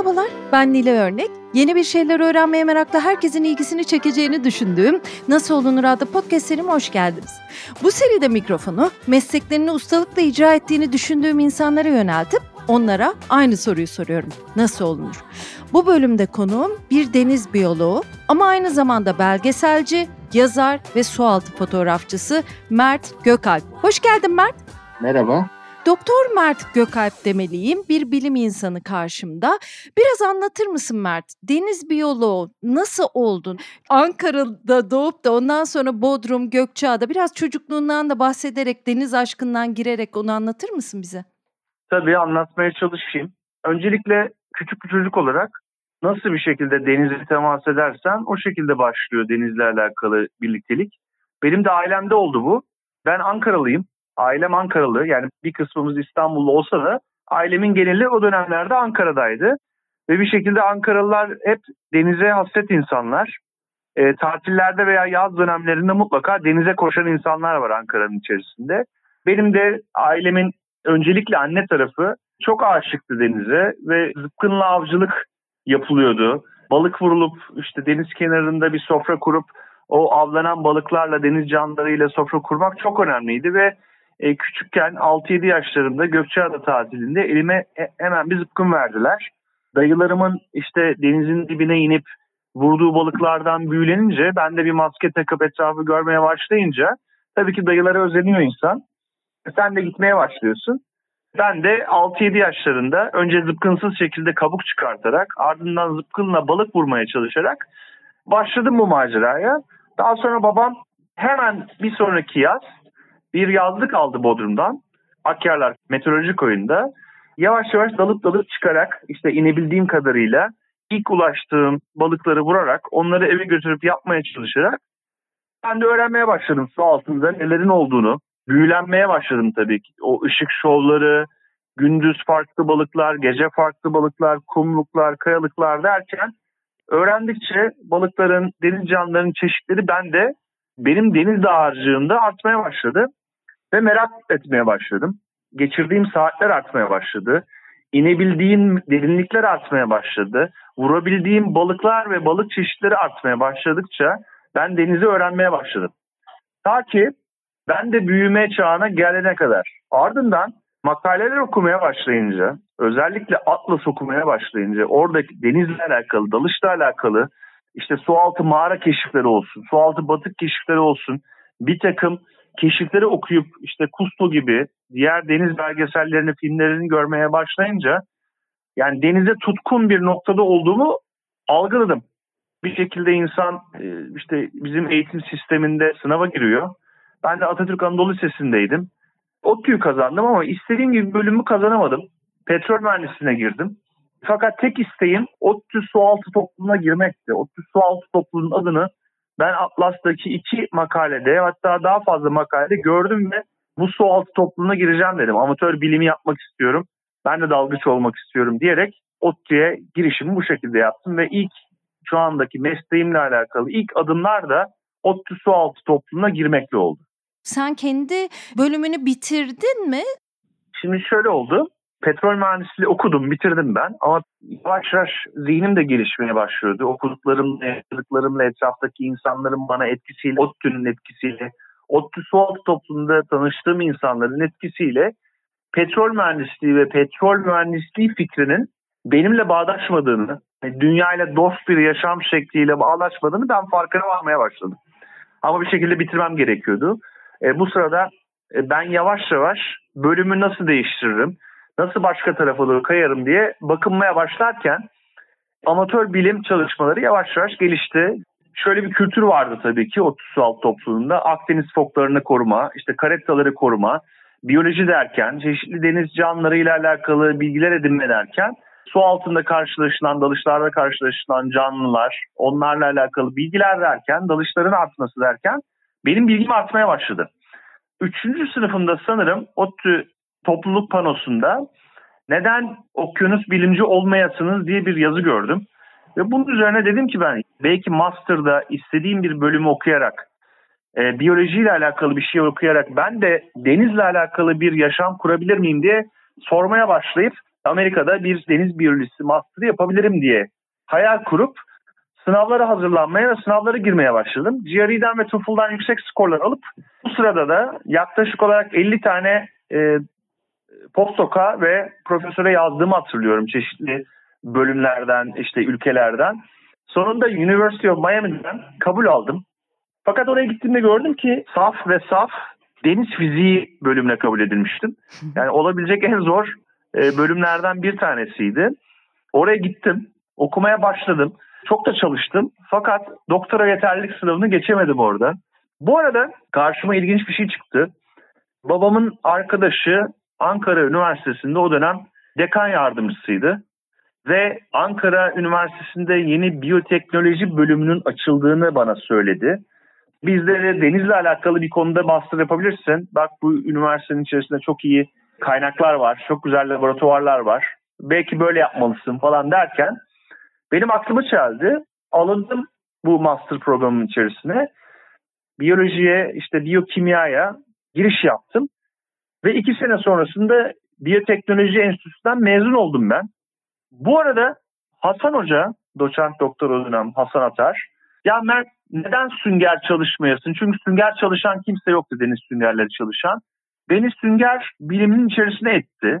Merhabalar, ben Nile Örnek. Yeni bir şeyler öğrenmeye meraklı herkesin ilgisini çekeceğini düşündüğüm Nasıl Olunur adlı podcast serime hoş geldiniz. Bu seride mikrofonu mesleklerini ustalıkla icra ettiğini düşündüğüm insanlara yöneltip onlara aynı soruyu soruyorum. Nasıl olunur? Bu bölümde konuğum bir deniz biyoloğu ama aynı zamanda belgeselci, yazar ve sualtı fotoğrafçısı Mert Gökalp. Hoş geldin Mert. Merhaba. Doktor Mert Gökalp demeliyim. Bir bilim insanı karşımda. Biraz anlatır mısın Mert? Deniz biyoloğu nasıl oldun? Ankara'da doğup da ondan sonra Bodrum, Gökçeada biraz çocukluğundan da bahsederek deniz aşkından girerek onu anlatır mısın bize? Tabii anlatmaya çalışayım. Öncelikle küçük bir çocuk olarak nasıl bir şekilde denize temas edersen o şekilde başlıyor denizle alakalı birliktelik. Benim de ailemde oldu bu. Ben Ankaralıyım. Ailem Ankaralı yani bir kısmımız İstanbullu olsa da ailemin geneli o dönemlerde Ankara'daydı. Ve bir şekilde Ankaralılar hep denize hasret insanlar. E, tatillerde veya yaz dönemlerinde mutlaka denize koşan insanlar var Ankara'nın içerisinde. Benim de ailemin öncelikle anne tarafı çok aşıktı denize ve zıpkınla avcılık yapılıyordu. Balık vurulup işte deniz kenarında bir sofra kurup o avlanan balıklarla deniz canlılarıyla sofra kurmak çok önemliydi ve e, küçükken 6-7 yaşlarımda Gökçeada tatilinde elime hemen bir zıpkın verdiler. Dayılarımın işte denizin dibine inip vurduğu balıklardan büyülenince ben de bir maske takıp etrafı görmeye başlayınca tabii ki dayılara özeniyor insan. E, sen de gitmeye başlıyorsun. Ben de 6-7 yaşlarında önce zıpkınsız şekilde kabuk çıkartarak ardından zıpkınla balık vurmaya çalışarak başladım bu maceraya. Daha sonra babam hemen bir sonraki yaz bir yazlık aldı Bodrum'dan. Akyarlar meteorolojik oyunda. Yavaş yavaş dalıp dalıp çıkarak işte inebildiğim kadarıyla ilk ulaştığım balıkları vurarak onları eve götürüp yapmaya çalışarak ben de öğrenmeye başladım su altında nelerin olduğunu. Büyülenmeye başladım tabii ki. O ışık şovları, gündüz farklı balıklar, gece farklı balıklar, kumluklar, kayalıklar derken öğrendikçe balıkların, deniz canlılarının çeşitleri ben de benim deniz dağarcığımda artmaya başladı ve merak etmeye başladım. Geçirdiğim saatler artmaya başladı. İnebildiğim derinlikler artmaya başladı. Vurabildiğim balıklar ve balık çeşitleri artmaya başladıkça ben denizi öğrenmeye başladım. Ta ki ben de büyüme çağına gelene kadar. Ardından makaleler okumaya başlayınca, özellikle Atlas okumaya başlayınca, oradaki denizle alakalı, dalışla alakalı, işte sualtı mağara keşifleri olsun, sualtı batık keşifleri olsun, bir takım keşifleri okuyup işte Kusto gibi diğer deniz belgesellerini, filmlerini görmeye başlayınca yani denize tutkun bir noktada olduğumu algıladım. Bir şekilde insan e, işte bizim eğitim sisteminde sınava giriyor. Ben de Atatürk Anadolu Lisesi'ndeydim. ODTÜ'yü kazandım ama istediğim gibi bölümü kazanamadım. Petrol mühendisliğine girdim. Fakat tek isteğim ODTÜ sualtı topluluğuna girmekti. ODTÜ sualtı topluluğunun adını ben Atlas'taki iki makalede hatta daha fazla makalede gördüm ve bu sualtı topluluğuna gireceğim dedim. Amatör bilimi yapmak istiyorum. Ben de dalgıç olmak istiyorum diyerek ODTÜ'ye girişimi bu şekilde yaptım ve ilk şu andaki mesleğimle alakalı ilk adımlar da ODTÜ sualtı topluluğuna girmekle oldu. Sen kendi bölümünü bitirdin mi? Şimdi şöyle oldu. Petrol mühendisliği okudum, bitirdim ben. Ama yavaş yavaş zihnim de gelişmeye başlıyordu. Okuduklarımla, yaşadıklarımla, etraftaki insanların bana etkisiyle, ODTÜ'nün etkisiyle, ODTÜ Sualtı toplumunda tanıştığım insanların etkisiyle petrol mühendisliği ve petrol mühendisliği fikrinin benimle bağdaşmadığını, dünyayla dost bir yaşam şekliyle bağdaşmadığını ben farkına varmaya başladım. Ama bir şekilde bitirmem gerekiyordu. E, bu sırada e, ben yavaş yavaş bölümü nasıl değiştiririm, nasıl başka tarafa doğru kayarım diye bakınmaya başlarken amatör bilim çalışmaları yavaş yavaş gelişti. Şöyle bir kültür vardı tabii ki o alt topluluğunda. Akdeniz foklarını koruma, işte karetaları koruma, biyoloji derken, çeşitli deniz canlıları ile alakalı bilgiler edinme derken su altında karşılaşılan, dalışlarda karşılaşılan canlılar, onlarla alakalı bilgiler derken, dalışların artması derken benim bilgim artmaya başladı. Üçüncü sınıfında sanırım ODTÜ topluluk panosunda neden okyanus bilimci olmayasınız diye bir yazı gördüm. Ve bunun üzerine dedim ki ben belki master'da istediğim bir bölümü okuyarak e, biyolojiyle alakalı bir şey okuyarak ben de denizle alakalı bir yaşam kurabilir miyim diye sormaya başlayıp Amerika'da bir deniz biyolojisi master yapabilirim diye hayal kurup sınavlara hazırlanmaya ve sınavlara girmeye başladım. GRE'den ve TOEFL'dan yüksek skorlar alıp bu sırada da yaklaşık olarak 50 tane e, postdoka ve profesöre yazdığımı hatırlıyorum çeşitli bölümlerden, işte ülkelerden. Sonunda University of Miami'den kabul aldım. Fakat oraya gittiğimde gördüm ki saf ve saf deniz fiziği bölümüne kabul edilmiştim. Yani olabilecek en zor e, bölümlerden bir tanesiydi. Oraya gittim, okumaya başladım. Çok da çalıştım. Fakat doktora yeterlilik sınavını geçemedim orada. Bu arada karşıma ilginç bir şey çıktı. Babamın arkadaşı Ankara Üniversitesi'nde o dönem dekan yardımcısıydı. Ve Ankara Üniversitesi'nde yeni biyoteknoloji bölümünün açıldığını bana söyledi. Bizlere denizle alakalı bir konuda master yapabilirsin. Bak bu üniversitenin içerisinde çok iyi kaynaklar var, çok güzel laboratuvarlar var. Belki böyle yapmalısın falan derken benim aklımı çeldi. Alındım bu master programının içerisine. Biyolojiye, işte biyokimyaya giriş yaptım. Ve iki sene sonrasında Biyoteknoloji Enstitüsü'nden mezun oldum ben. Bu arada Hasan Hoca, doçent doktor o dönem Hasan Atar. Ya Mert neden sünger çalışmayasın? Çünkü sünger çalışan kimse yoktu deniz süngerleri çalışan. Beni sünger biliminin içerisine etti.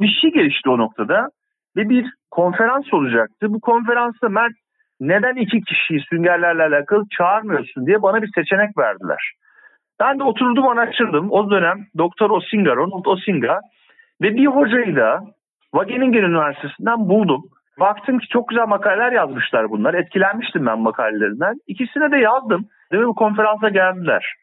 Bir şey gelişti o noktada ve bir konferans olacaktı. Bu konferansta Mert neden iki kişiyi süngerlerle alakalı çağırmıyorsun diye bana bir seçenek verdiler. Ben de oturdum araştırdım. O dönem Doktor Osinga, Ronald Osinga ve bir hocayı da Wageningen Üniversitesi'nden buldum. Baktım ki çok güzel makaleler yazmışlar bunlar. Etkilenmiştim ben makalelerinden. İkisine de yazdım ve bu konferansa geldiler.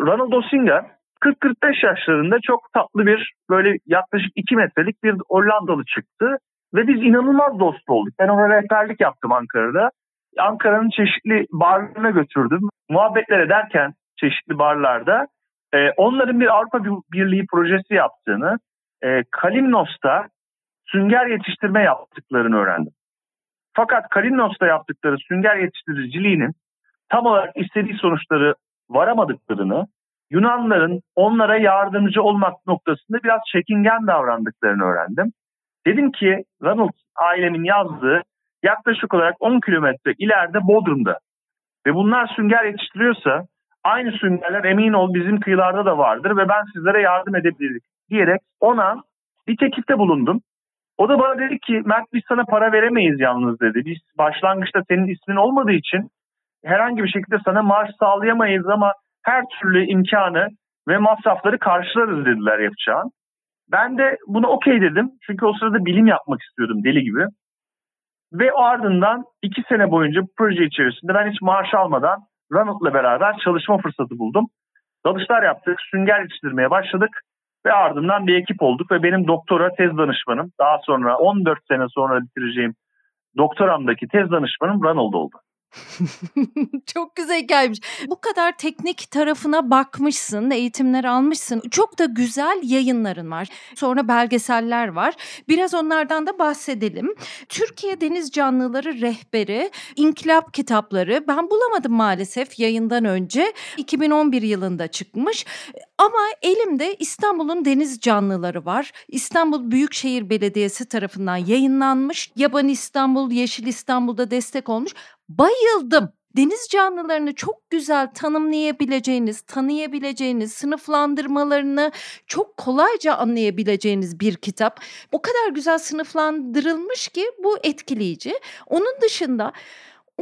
Ronald Osinga 40-45 yaşlarında çok tatlı bir böyle yaklaşık 2 metrelik bir Hollandalı çıktı. Ve biz inanılmaz dost olduk. Ben ona rehberlik yaptım Ankara'da. Ankara'nın çeşitli barlarına götürdüm. Muhabbetler ederken çeşitli barlarda e, onların bir Avrupa Birliği projesi yaptığını, e, Kalimnos'ta sünger yetiştirme yaptıklarını öğrendim. Fakat Kalimnos'ta yaptıkları sünger yetiştiriciliğinin tam olarak istediği sonuçları varamadıklarını, Yunanların onlara yardımcı olmak noktasında biraz çekingen davrandıklarını öğrendim. Dedim ki Ronald ailemin yazdığı yaklaşık olarak 10 kilometre ileride Bodrum'da ve bunlar sünger yetiştiriyorsa aynı süngerler emin ol bizim kıyılarda da vardır ve ben sizlere yardım edebilirim diyerek ona bir teklifte bulundum. O da bana dedi ki Mert biz sana para veremeyiz yalnız dedi. Biz başlangıçta senin ismin olmadığı için herhangi bir şekilde sana maaş sağlayamayız ama her türlü imkanı ve masrafları karşılarız dediler yapacağın. Ben de buna okey dedim. Çünkü o sırada bilim yapmak istiyordum deli gibi. Ve ardından iki sene boyunca proje içerisinde ben hiç maaş almadan Ronald'la beraber çalışma fırsatı buldum. Dalışlar yaptık, sünger yetiştirmeye başladık ve ardından bir ekip olduk ve benim doktora tez danışmanım daha sonra 14 sene sonra bitireceğim doktoramdaki tez danışmanım Ronald oldu. Çok güzel gelmiş. Bu kadar teknik tarafına bakmışsın, eğitimler almışsın. Çok da güzel yayınların var. Sonra belgeseller var. Biraz onlardan da bahsedelim. Türkiye Deniz Canlıları Rehberi, İnkılap kitapları ben bulamadım maalesef yayından önce. 2011 yılında çıkmış. Ama elimde İstanbul'un deniz canlıları var. İstanbul Büyükşehir Belediyesi tarafından yayınlanmış. Yaban İstanbul, Yeşil İstanbul'da destek olmuş. Bayıldım. Deniz canlılarını çok güzel tanımlayabileceğiniz, tanıyabileceğiniz, sınıflandırmalarını çok kolayca anlayabileceğiniz bir kitap. O kadar güzel sınıflandırılmış ki bu etkileyici. Onun dışında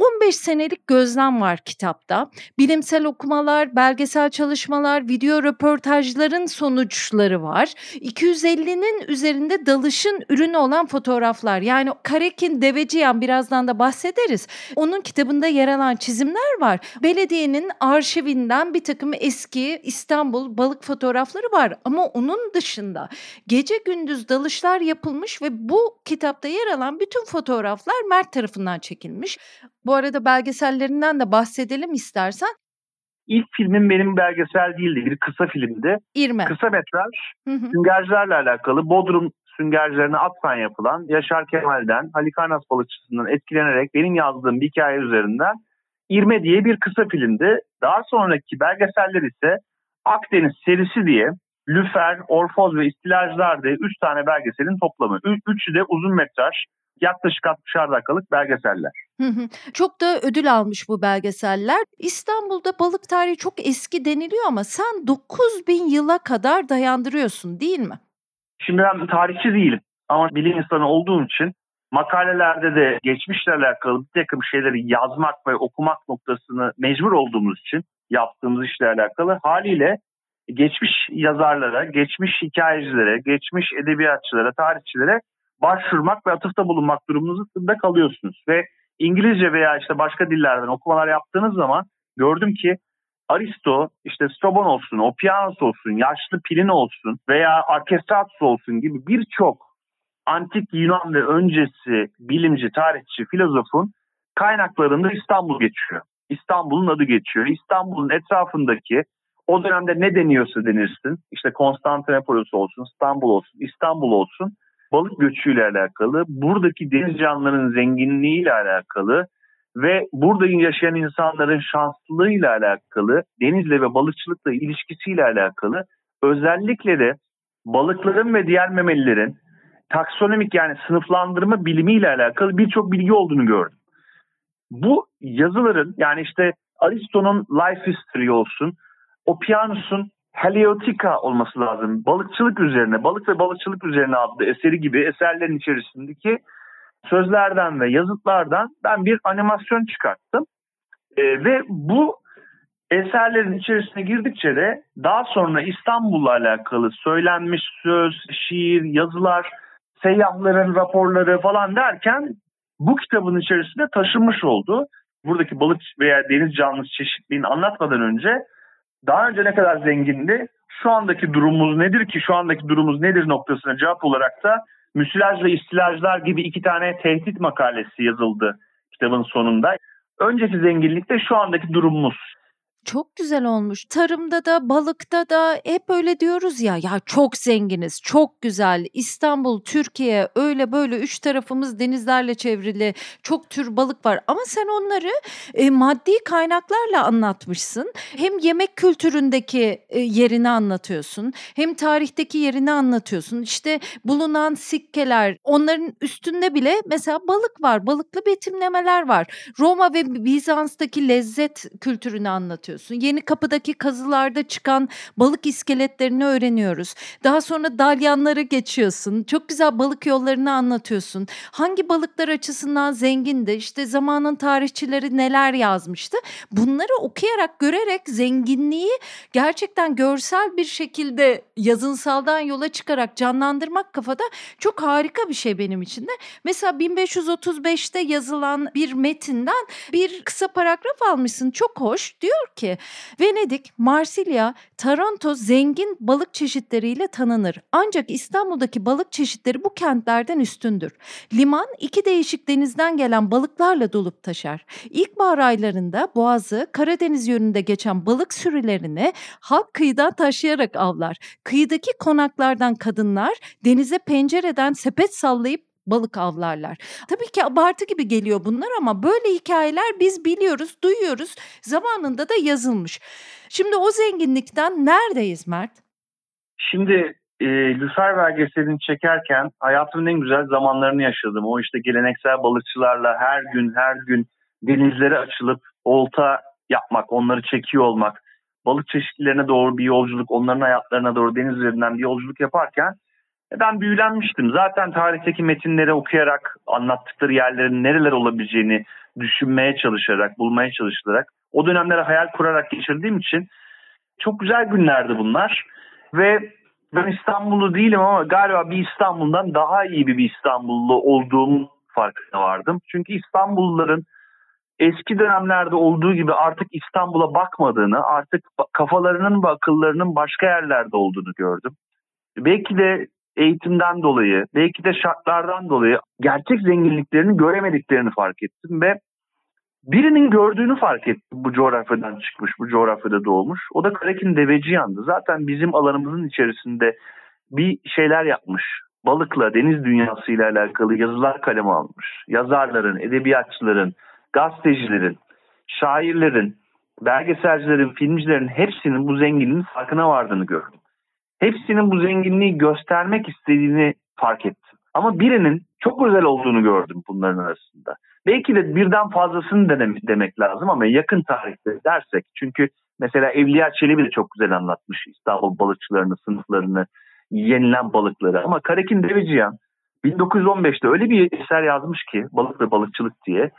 15 senelik gözlem var kitapta. Bilimsel okumalar, belgesel çalışmalar, video röportajların sonuçları var. 250'nin üzerinde dalışın ürünü olan fotoğraflar. Yani Karekin Deveciyan birazdan da bahsederiz. Onun kitabında yer alan çizimler var. Belediyenin arşivinden bir takım eski İstanbul balık fotoğrafları var. Ama onun dışında gece gündüz dalışlar yapılmış ve bu kitapta yer alan bütün fotoğraflar Mert tarafından çekilmiş. Bu arada belgesellerinden de bahsedelim istersen. İlk filmim benim belgesel değildi. Bir kısa filmdi. İrme. Kısa metraj. Süngercilerle alakalı. Bodrum süngercilerine atfen yapılan Yaşar Kemal'den, Halikarnas balıkçısından etkilenerek benim yazdığım bir hikaye üzerinden İrme diye bir kısa filmdi. Daha sonraki belgeseller ise Akdeniz serisi diye Lüfer, Orfoz ve İstilajlar diye 3 tane belgeselin toplamı. Üçü de uzun metraj, yaklaşık 60'ar dakikalık belgeseller. Çok da ödül almış bu belgeseller. İstanbul'da balık tarihi çok eski deniliyor ama sen 9000 yıla kadar dayandırıyorsun değil mi? Şimdi ben tarihçi değilim ama bilim insanı olduğum için makalelerde de geçmişle alakalı bir takım şeyleri yazmak ve okumak noktasını mecbur olduğumuz için yaptığımız işle alakalı haliyle geçmiş yazarlara, geçmiş hikayecilere, geçmiş edebiyatçılara, tarihçilere başvurmak ve atıfta bulunmak durumunda kalıyorsunuz. Ve İngilizce veya işte başka dillerden okumalar yaptığınız zaman gördüm ki Aristo, işte Strabon olsun, Opianos olsun, yaşlı Pilin olsun veya Arkestratus olsun gibi birçok antik Yunan ve öncesi bilimci, tarihçi, filozofun kaynaklarında İstanbul geçiyor. İstanbul'un adı geçiyor. İstanbul'un etrafındaki o dönemde ne deniyorsa denirsin. İşte Konstantinopolis olsun, İstanbul olsun, İstanbul olsun balık göçüyle alakalı, buradaki deniz canlılarının zenginliğiyle alakalı ve burada yaşayan insanların şanslılığıyla alakalı, denizle ve balıkçılıkla ilişkisiyle alakalı özellikle de balıkların ve diğer memelilerin taksonomik yani sınıflandırma bilimiyle alakalı birçok bilgi olduğunu gördüm. Bu yazıların yani işte Aristo'nun Life History olsun, Opianus'un Heliotika olması lazım. Balıkçılık üzerine, balık ve balıkçılık üzerine adlı eseri gibi eserlerin içerisindeki sözlerden ve yazıtlardan ben bir animasyon çıkarttım. E, ve bu eserlerin içerisine girdikçe de daha sonra İstanbul'la alakalı söylenmiş söz, şiir, yazılar, seyyahların raporları falan derken bu kitabın içerisinde taşınmış oldu. Buradaki balık veya deniz canlısı çeşitliliğini anlatmadan önce daha önce ne kadar zengindi, şu andaki durumumuz nedir ki şu andaki durumumuz nedir noktasına cevap olarak da müsilaj ve istilajlar gibi iki tane tehdit makalesi yazıldı kitabın sonunda. Önceki zenginlikte şu andaki durumumuz. Çok güzel olmuş. Tarımda da, balıkta da hep öyle diyoruz ya. Ya çok zenginiz, çok güzel. İstanbul, Türkiye öyle böyle üç tarafımız denizlerle çevrili. Çok tür balık var ama sen onları e, maddi kaynaklarla anlatmışsın. Hem yemek kültüründeki e, yerini anlatıyorsun, hem tarihteki yerini anlatıyorsun. İşte bulunan sikkeler, onların üstünde bile mesela balık var, balıklı betimlemeler var. Roma ve Bizans'taki lezzet kültürünü anlatıyorsun anlatıyorsun. Yeni Kapı'daki kazılarda çıkan balık iskeletlerini öğreniyoruz. Daha sonra dalyanlara geçiyorsun. Çok güzel balık yollarını anlatıyorsun. Hangi balıklar açısından zengindi? İşte zamanın tarihçileri neler yazmıştı? Bunları okuyarak, görerek zenginliği gerçekten görsel bir şekilde yazınsaldan yola çıkarak canlandırmak kafada çok harika bir şey benim için de. Mesela 1535'te yazılan bir metinden bir kısa paragraf almışsın. Çok hoş. Diyor ki Venedik, Marsilya, Taranto zengin balık çeşitleriyle tanınır. Ancak İstanbul'daki balık çeşitleri bu kentlerden üstündür. Liman iki değişik denizden gelen balıklarla dolup taşar. İlkbahar aylarında Boğazı, Karadeniz yönünde geçen balık sürülerini halk kıyıdan taşıyarak avlar. Kıyıdaki konaklardan kadınlar denize pencereden sepet sallayıp balık avlarlar. Tabii ki abartı gibi geliyor bunlar ama böyle hikayeler biz biliyoruz, duyuyoruz. Zamanında da yazılmış. Şimdi o zenginlikten neredeyiz Mert? Şimdi e, Lüfer belgeselini çekerken hayatımın en güzel zamanlarını yaşadım. O işte geleneksel balıkçılarla her gün her gün denizlere açılıp olta yapmak, onları çekiyor olmak, balık çeşitlerine doğru bir yolculuk, onların hayatlarına doğru deniz üzerinden bir yolculuk yaparken ben büyülenmiştim. Zaten tarihteki metinleri okuyarak anlattıkları yerlerin nereler olabileceğini düşünmeye çalışarak, bulmaya çalışarak o dönemlere hayal kurarak geçirdiğim için çok güzel günlerdi bunlar. Ve ben İstanbullu değilim ama galiba bir İstanbul'dan daha iyi bir, bir İstanbullu olduğum farkına vardım. Çünkü İstanbulluların eski dönemlerde olduğu gibi artık İstanbul'a bakmadığını, artık kafalarının ve akıllarının başka yerlerde olduğunu gördüm. Belki de eğitimden dolayı, belki de şartlardan dolayı gerçek zenginliklerini göremediklerini fark ettim ve birinin gördüğünü fark ettim bu coğrafyadan çıkmış, bu coğrafyada doğmuş. O da Karakin Deveciyan'dı. Zaten bizim alanımızın içerisinde bir şeyler yapmış. Balıkla, deniz dünyasıyla alakalı yazılar kaleme almış. Yazarların, edebiyatçıların, gazetecilerin, şairlerin, belgeselcilerin, filmcilerin hepsinin bu zenginliğin farkına vardığını gördüm. Hepsinin bu zenginliği göstermek istediğini fark ettim. Ama birinin çok özel olduğunu gördüm bunların arasında. Belki de birden fazlasını denemek, demek lazım ama yakın tarihte dersek. Çünkü mesela Evliya Çelebi de çok güzel anlatmış İstanbul balıkçılarını, sınıflarını, yenilen balıkları. Ama Karakin Deveciyan 1915'te öyle bir eser yazmış ki balık ve balıkçılık diye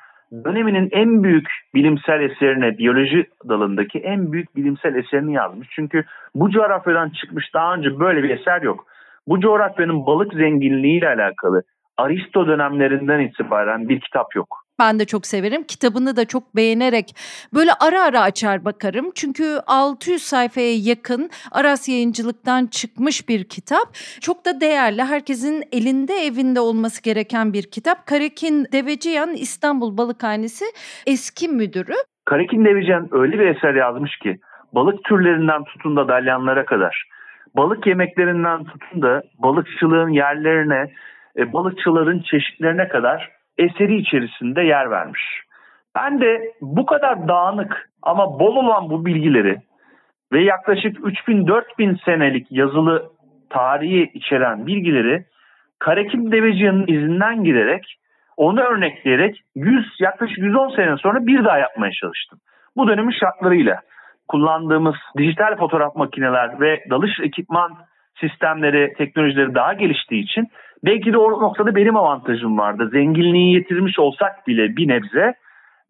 döneminin en büyük bilimsel eserine, biyoloji dalındaki en büyük bilimsel eserini yazmış. Çünkü bu coğrafyadan çıkmış daha önce böyle bir eser yok. Bu coğrafyanın balık zenginliğiyle alakalı Aristo dönemlerinden itibaren bir kitap yok. Ben de çok severim. Kitabını da çok beğenerek böyle ara ara açar bakarım. Çünkü 600 sayfaya yakın Aras Yayıncılık'tan çıkmış bir kitap. Çok da değerli. Herkesin elinde evinde olması gereken bir kitap. Karakin Deveciyan İstanbul Balıkhanesi eski müdürü. Karakin Deveciyan öyle bir eser yazmış ki balık türlerinden tutun da dalyanlara kadar balık yemeklerinden tutun da balıkçılığın yerlerine, e, balıkçıların çeşitlerine kadar eseri içerisinde yer vermiş. Ben de bu kadar dağınık ama bol olan bu bilgileri ve yaklaşık 3000-4000 senelik yazılı tarihi içeren bilgileri Karakim Deveciyan'ın izinden giderek onu örnekleyerek 100 yaklaşık 110 sene sonra bir daha yapmaya çalıştım. Bu dönemin şartlarıyla kullandığımız dijital fotoğraf makineler ve dalış ekipman sistemleri, teknolojileri daha geliştiği için belki de o noktada benim avantajım vardı. Zenginliği yitirmiş olsak bile bir nebze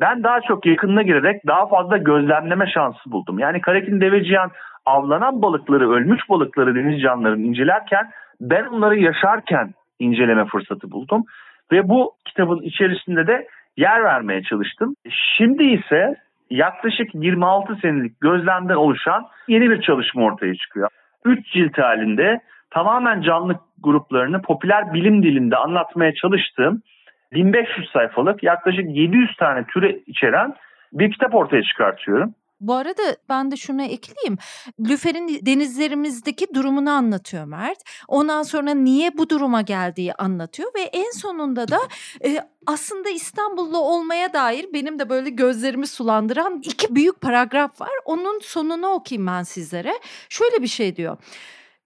ben daha çok yakınına girerek daha fazla gözlemleme şansı buldum. Yani Karakin Deveciyan avlanan balıkları, ölmüş balıkları deniz canlılarını incelerken ben onları yaşarken inceleme fırsatı buldum. Ve bu kitabın içerisinde de yer vermeye çalıştım. Şimdi ise yaklaşık 26 senelik gözlemden oluşan yeni bir çalışma ortaya çıkıyor. 3 cilt halinde tamamen canlı gruplarını popüler bilim dilinde anlatmaya çalıştığım 1500 sayfalık yaklaşık 700 tane türe içeren bir kitap ortaya çıkartıyorum. Bu arada ben de şunu ekleyeyim. Lüfer'in denizlerimizdeki durumunu anlatıyor Mert. Ondan sonra niye bu duruma geldiği anlatıyor ve en sonunda da e, aslında İstanbullu olmaya dair benim de böyle gözlerimi sulandıran iki büyük paragraf var. Onun sonunu okuyayım ben sizlere. Şöyle bir şey diyor.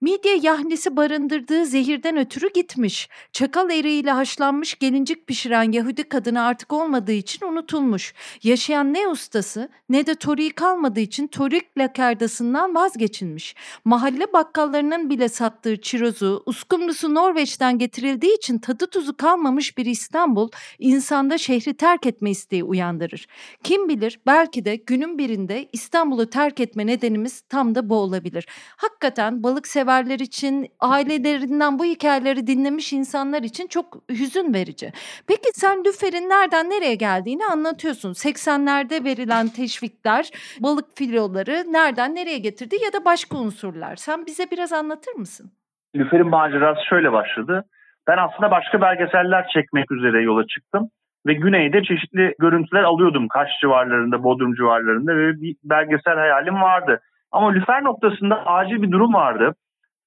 Midye yahnisi barındırdığı zehirden ötürü gitmiş. Çakal eriğiyle haşlanmış gelincik pişiren Yahudi kadını artık olmadığı için unutulmuş. Yaşayan ne ustası ne de toriği kalmadığı için torik lakardasından vazgeçilmiş. Mahalle bakkallarının bile sattığı çirozu, uskumrusu Norveç'ten getirildiği için tadı tuzu kalmamış bir İstanbul insanda şehri terk etme isteği uyandırır. Kim bilir belki de günün birinde İstanbul'u terk etme nedenimiz tam da bu olabilir. Hakikaten balık sever severler için, ailelerinden bu hikayeleri dinlemiş insanlar için çok hüzün verici. Peki sen lüferin nereden nereye geldiğini anlatıyorsun. 80'lerde verilen teşvikler, balık filoları nereden nereye getirdi ya da başka unsurlar. Sen bize biraz anlatır mısın? Lüferin macerası şöyle başladı. Ben aslında başka belgeseller çekmek üzere yola çıktım ve güneyde çeşitli görüntüler alıyordum Kaş civarlarında, Bodrum civarlarında ve bir belgesel hayalim vardı. Ama lüfer noktasında acil bir durum vardı.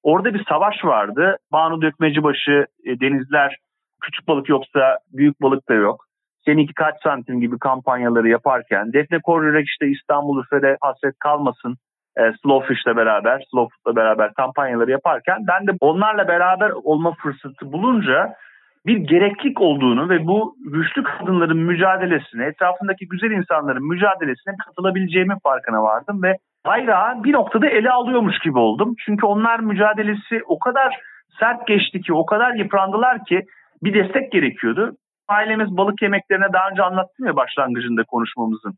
Orada bir savaş vardı. Banu Dökmecibaşı, e, denizler küçük balık yoksa büyük balık da yok. Seninki kaç santim gibi kampanyaları yaparken Defne Korurek işte İstanbul Üfe'de hasret kalmasın e, Slowfish'le beraber, Slowfood'la beraber kampanyaları yaparken ben de onlarla beraber olma fırsatı bulunca bir gereklik olduğunu ve bu güçlü kadınların mücadelesine, etrafındaki güzel insanların mücadelesine katılabileceğimin farkına vardım ve bayrağı bir noktada ele alıyormuş gibi oldum. Çünkü onlar mücadelesi o kadar sert geçti ki, o kadar yıprandılar ki bir destek gerekiyordu. Ailemiz balık yemeklerine daha önce anlattım ya başlangıcında konuşmamızın.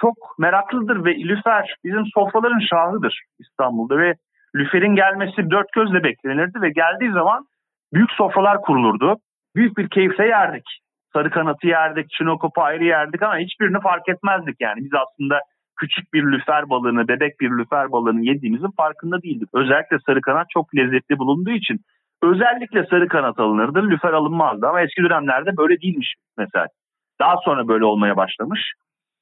Çok meraklıdır ve lüfer bizim sofraların şahıdır İstanbul'da ve lüferin gelmesi dört gözle beklenirdi ve geldiği zaman büyük sofralar kurulurdu. Büyük bir keyifle yerdik. Sarı kanatı yerdik, çinokop'u ayrı yerdik ama hiçbirini fark etmezdik yani. Biz aslında küçük bir lüfer balığını, bebek bir lüfer balığını yediğimizin farkında değildik. Özellikle sarı kanat çok lezzetli bulunduğu için özellikle sarı kanat alınırdı, lüfer alınmazdı ama eski dönemlerde böyle değilmiş mesela. Daha sonra böyle olmaya başlamış.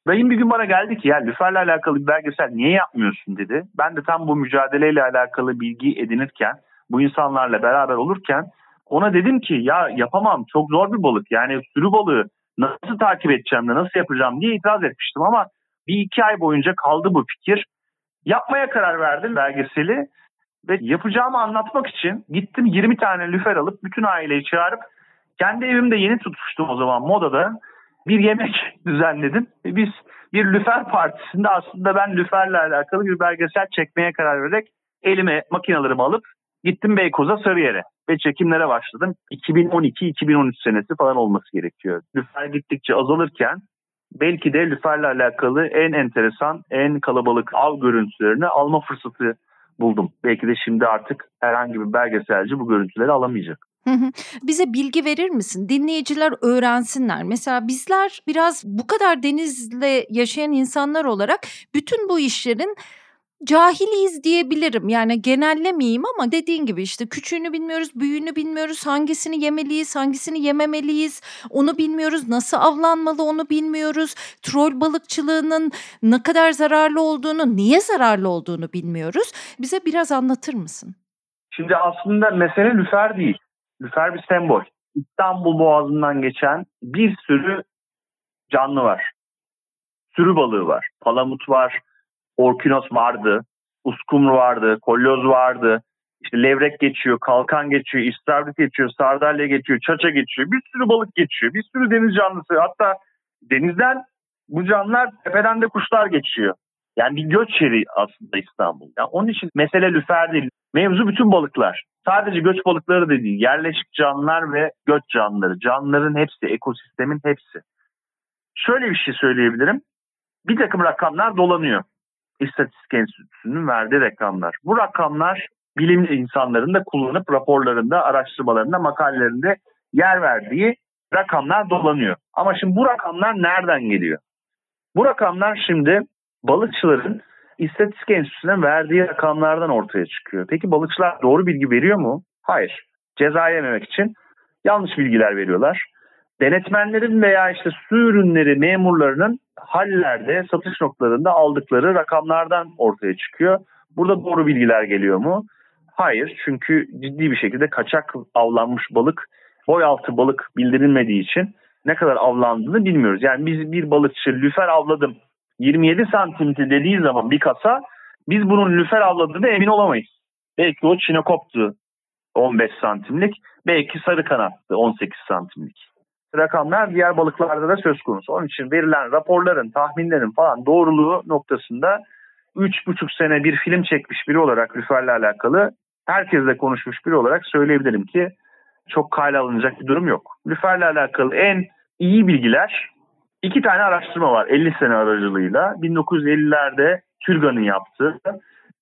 Dayım bir gün bana geldi ki ya lüferle alakalı bir belgesel niye yapmıyorsun dedi. Ben de tam bu mücadeleyle alakalı bilgi edinirken, bu insanlarla beraber olurken ona dedim ki ya yapamam çok zor bir balık. Yani sürü balığı nasıl takip edeceğim de nasıl yapacağım diye itiraz etmiştim ama bir iki ay boyunca kaldı bu fikir. Yapmaya karar verdim belgeseli Ve yapacağımı anlatmak için gittim 20 tane lüfer alıp bütün aileyi çağırıp kendi evimde yeni tutmuştum o zaman modada bir yemek düzenledim. Biz bir lüfer partisinde aslında ben lüferle alakalı bir belgesel çekmeye karar vererek elime makinalarımı alıp gittim Beykoz'a Sarıyer'e ve çekimlere başladım. 2012-2013 senesi falan olması gerekiyor. Lüfer gittikçe azalırken belki de lüferle alakalı en enteresan, en kalabalık av görüntülerini alma fırsatı buldum. Belki de şimdi artık herhangi bir belgeselci bu görüntüleri alamayacak. Bize bilgi verir misin? Dinleyiciler öğrensinler. Mesela bizler biraz bu kadar denizle yaşayan insanlar olarak bütün bu işlerin cahiliyiz diyebilirim. Yani genellemeyeyim ama dediğin gibi işte küçüğünü bilmiyoruz, büyüğünü bilmiyoruz, hangisini yemeliyiz, hangisini yememeliyiz, onu bilmiyoruz, nasıl avlanmalı onu bilmiyoruz. Troll balıkçılığının ne kadar zararlı olduğunu, niye zararlı olduğunu bilmiyoruz. Bize biraz anlatır mısın? Şimdi aslında mesele lüfer değil. Lüfer bir sembol. İstanbul Boğazı'ndan geçen bir sürü canlı var. Sürü balığı var. Palamut var, orkinos vardı, uskumru vardı, kolyoz vardı. İşte levrek geçiyor, kalkan geçiyor, istavrit geçiyor, sardalya geçiyor, çaça geçiyor. Bir sürü balık geçiyor. Bir sürü deniz canlısı. Hatta denizden bu canlılar tepeden de kuşlar geçiyor. Yani bir göç yeri aslında İstanbul. Yani onun için mesele lüfer değil. Mevzu bütün balıklar. Sadece göç balıkları da değil. Yerleşik canlılar ve göç canlıları. Canlıların hepsi, ekosistemin hepsi. Şöyle bir şey söyleyebilirim. Bir takım rakamlar dolanıyor. İstatistik Enstitüsü'nün verdiği rakamlar. Bu rakamlar bilim insanların da kullanıp raporlarında, araştırmalarında, makalelerinde yer verdiği rakamlar dolanıyor. Ama şimdi bu rakamlar nereden geliyor? Bu rakamlar şimdi balıkçıların İstatistik Enstitüsü'ne verdiği rakamlardan ortaya çıkıyor. Peki balıkçılar doğru bilgi veriyor mu? Hayır. Ceza yememek için yanlış bilgiler veriyorlar. Denetmenlerin veya işte su ürünleri memurlarının hallerde, satış noktalarında aldıkları rakamlardan ortaya çıkıyor. Burada doğru bilgiler geliyor mu? Hayır. Çünkü ciddi bir şekilde kaçak avlanmış balık, boy altı balık bildirilmediği için ne kadar avlandığını bilmiyoruz. Yani biz bir balıkçı lüfer avladım 27 santimti dediği zaman bir kasa biz bunun lüfer avladığını emin olamayız. Belki o çinokoptu 15 santimlik, belki sarı kanattı 18 santimlik. Rakamlar diğer balıklarda da söz konusu. Onun için verilen raporların, tahminlerin falan doğruluğu noktasında 3,5 sene bir film çekmiş biri olarak lüferle alakalı herkesle konuşmuş biri olarak söyleyebilirim ki çok kale alınacak bir durum yok. Lüferle alakalı en iyi bilgiler İki tane araştırma var 50 sene aracılığıyla. 1950'lerde Türgan'ın yaptığı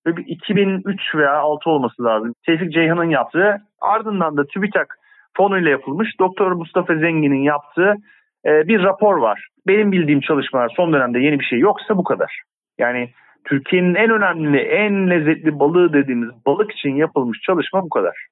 ve 2003 veya 6 olması lazım. Tevfik Ceyhan'ın yaptığı ardından da TÜBİTAK fonuyla yapılmış Doktor Mustafa Zengin'in yaptığı e, bir rapor var. Benim bildiğim çalışmalar son dönemde yeni bir şey yoksa bu kadar. Yani Türkiye'nin en önemli, en lezzetli balığı dediğimiz balık için yapılmış çalışma bu kadar.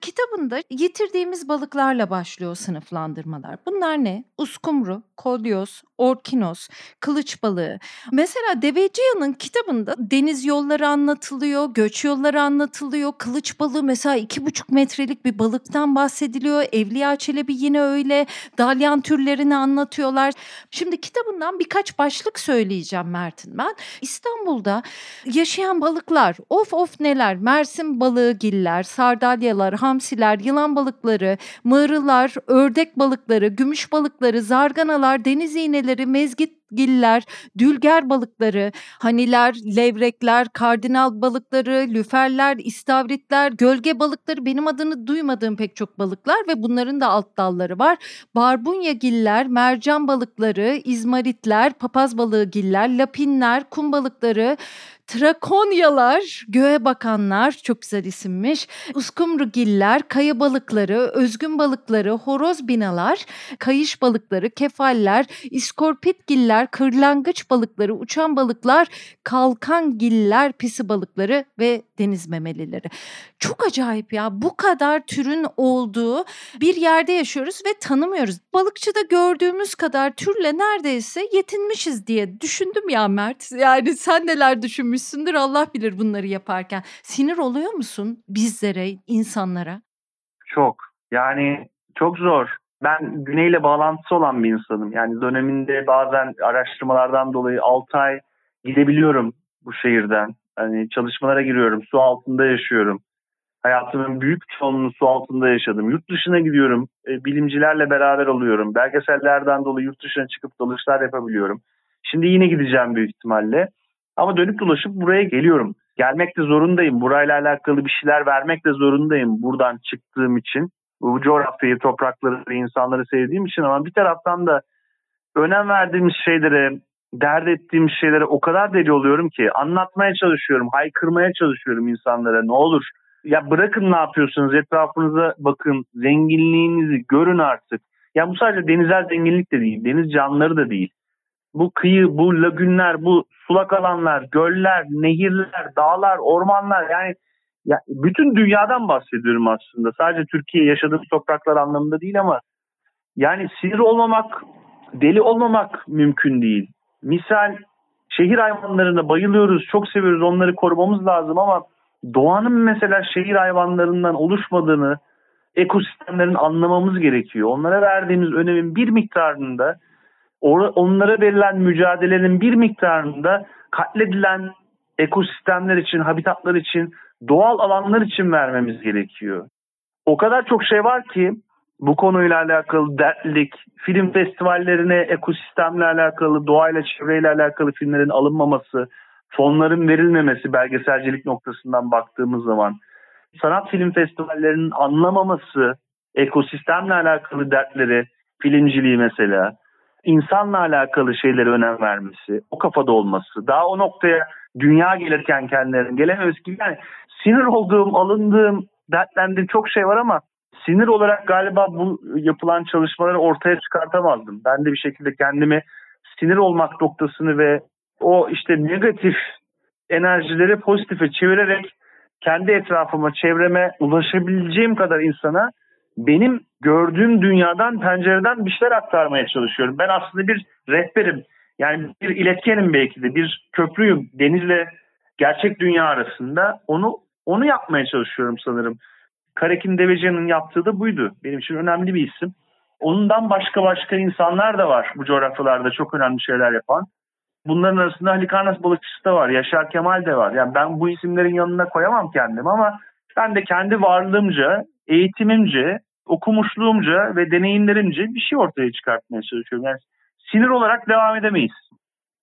Kitabında yitirdiğimiz balıklarla başlıyor sınıflandırmalar. Bunlar ne? Uskumru, kolyoz, orkinos, kılıç balığı. Mesela Deveciyan'ın kitabında deniz yolları anlatılıyor, göç yolları anlatılıyor. Kılıç balığı mesela iki buçuk metrelik bir balıktan bahsediliyor. Evliya Çelebi yine öyle. Dalyan türlerini anlatıyorlar. Şimdi kitabından birkaç başlık söyleyeceğim Mert'in ben. İstanbul'da yaşayan balıklar of of neler. Mersin balığı giller, sardalyalar, hamsiler, yılan balıkları, mığrılar, ördek balıkları, gümüş balıkları, zarganalar, deniz iğneleri, mezgitgiller, dülger balıkları, haniler, levrekler, kardinal balıkları, lüferler, istavritler, gölge balıkları benim adını duymadığım pek çok balıklar ve bunların da alt dalları var. Barbunya giller, mercan balıkları, izmaritler, papaz balığı giller, lapinler, kum balıkları, Trakonyalar, göğe bakanlar çok güzel isimmiş. Uskumrugiller, kaya balıkları, özgün balıkları, horoz binalar, kayış balıkları, kefaller, iskorpitgiller, kırlangıç balıkları, uçan balıklar, kalkangiller, pisi balıkları ve deniz memelileri. Çok acayip ya bu kadar türün olduğu bir yerde yaşıyoruz ve tanımıyoruz. Balıkçıda gördüğümüz kadar türle neredeyse yetinmişiz diye düşündüm ya Mert. Yani sen neler düşünmüşsündür Allah bilir bunları yaparken. Sinir oluyor musun bizlere, insanlara? Çok. Yani çok zor. Ben güneyle bağlantısı olan bir insanım. Yani döneminde bazen araştırmalardan dolayı 6 ay gidebiliyorum bu şehirden. Hani çalışmalara giriyorum, su altında yaşıyorum. Hayatımın büyük çoğunluğunu su altında yaşadım. Yurt dışına gidiyorum, e, bilimcilerle beraber oluyorum. Belgesellerden dolayı yurt dışına çıkıp dalışlar yapabiliyorum. Şimdi yine gideceğim büyük ihtimalle. Ama dönüp dolaşıp buraya geliyorum. Gelmek de zorundayım. Burayla alakalı bir şeyler vermek de zorundayım buradan çıktığım için. Bu coğrafyayı, toprakları, insanları sevdiğim için ama bir taraftan da önem verdiğimiz şeylere, dert ettiğim şeylere o kadar deli oluyorum ki anlatmaya çalışıyorum, haykırmaya çalışıyorum insanlara ne olur. Ya bırakın ne yapıyorsunuz etrafınıza bakın zenginliğinizi görün artık. Ya bu sadece denizler zenginlik de değil, deniz canlıları da değil. Bu kıyı, bu lagünler, bu sulak alanlar, göller, nehirler, dağlar, ormanlar yani ya bütün dünyadan bahsediyorum aslında. Sadece Türkiye yaşadığımız topraklar anlamında değil ama yani sinir olmamak, deli olmamak mümkün değil. Misal şehir hayvanlarına bayılıyoruz, çok seviyoruz, onları korumamız lazım ama doğanın mesela şehir hayvanlarından oluşmadığını, ekosistemlerin anlamamız gerekiyor. Onlara verdiğimiz önemin bir miktarında, onlara verilen mücadelenin bir miktarında katledilen ekosistemler için, habitatlar için, doğal alanlar için vermemiz gerekiyor. O kadar çok şey var ki bu konuyla alakalı dertlik, film festivallerine ekosistemle alakalı, doğayla, çevreyle alakalı filmlerin alınmaması, fonların verilmemesi belgeselcilik noktasından baktığımız zaman, sanat film festivallerinin anlamaması, ekosistemle alakalı dertleri, filmciliği mesela, insanla alakalı şeylere önem vermesi, o kafada olması, daha o noktaya dünya gelirken kendilerinin gelememesi gibi yani sinir olduğum, alındığım, dertlendiğim çok şey var ama sinir olarak galiba bu yapılan çalışmaları ortaya çıkartamazdım. Ben de bir şekilde kendimi sinir olmak noktasını ve o işte negatif enerjileri pozitife çevirerek kendi etrafıma, çevreme ulaşabileceğim kadar insana benim gördüğüm dünyadan, pencereden bir şeyler aktarmaya çalışıyorum. Ben aslında bir rehberim. Yani bir iletkenim belki de, bir köprüyüm. Denizle gerçek dünya arasında onu onu yapmaya çalışıyorum sanırım. Karekin Deveci'nin yaptığı da buydu. Benim için önemli bir isim. Ondan başka başka insanlar da var bu coğrafyalarda çok önemli şeyler yapan. Bunların arasında Halikarnas balıkçısı da var, Yaşar Kemal de var. Yani ben bu isimlerin yanına koyamam kendimi ama ben de kendi varlığımca, eğitimimce, okumuşluğumca ve deneyimlerimce bir şey ortaya çıkartmaya çalışıyorum. Yani sinir olarak devam edemeyiz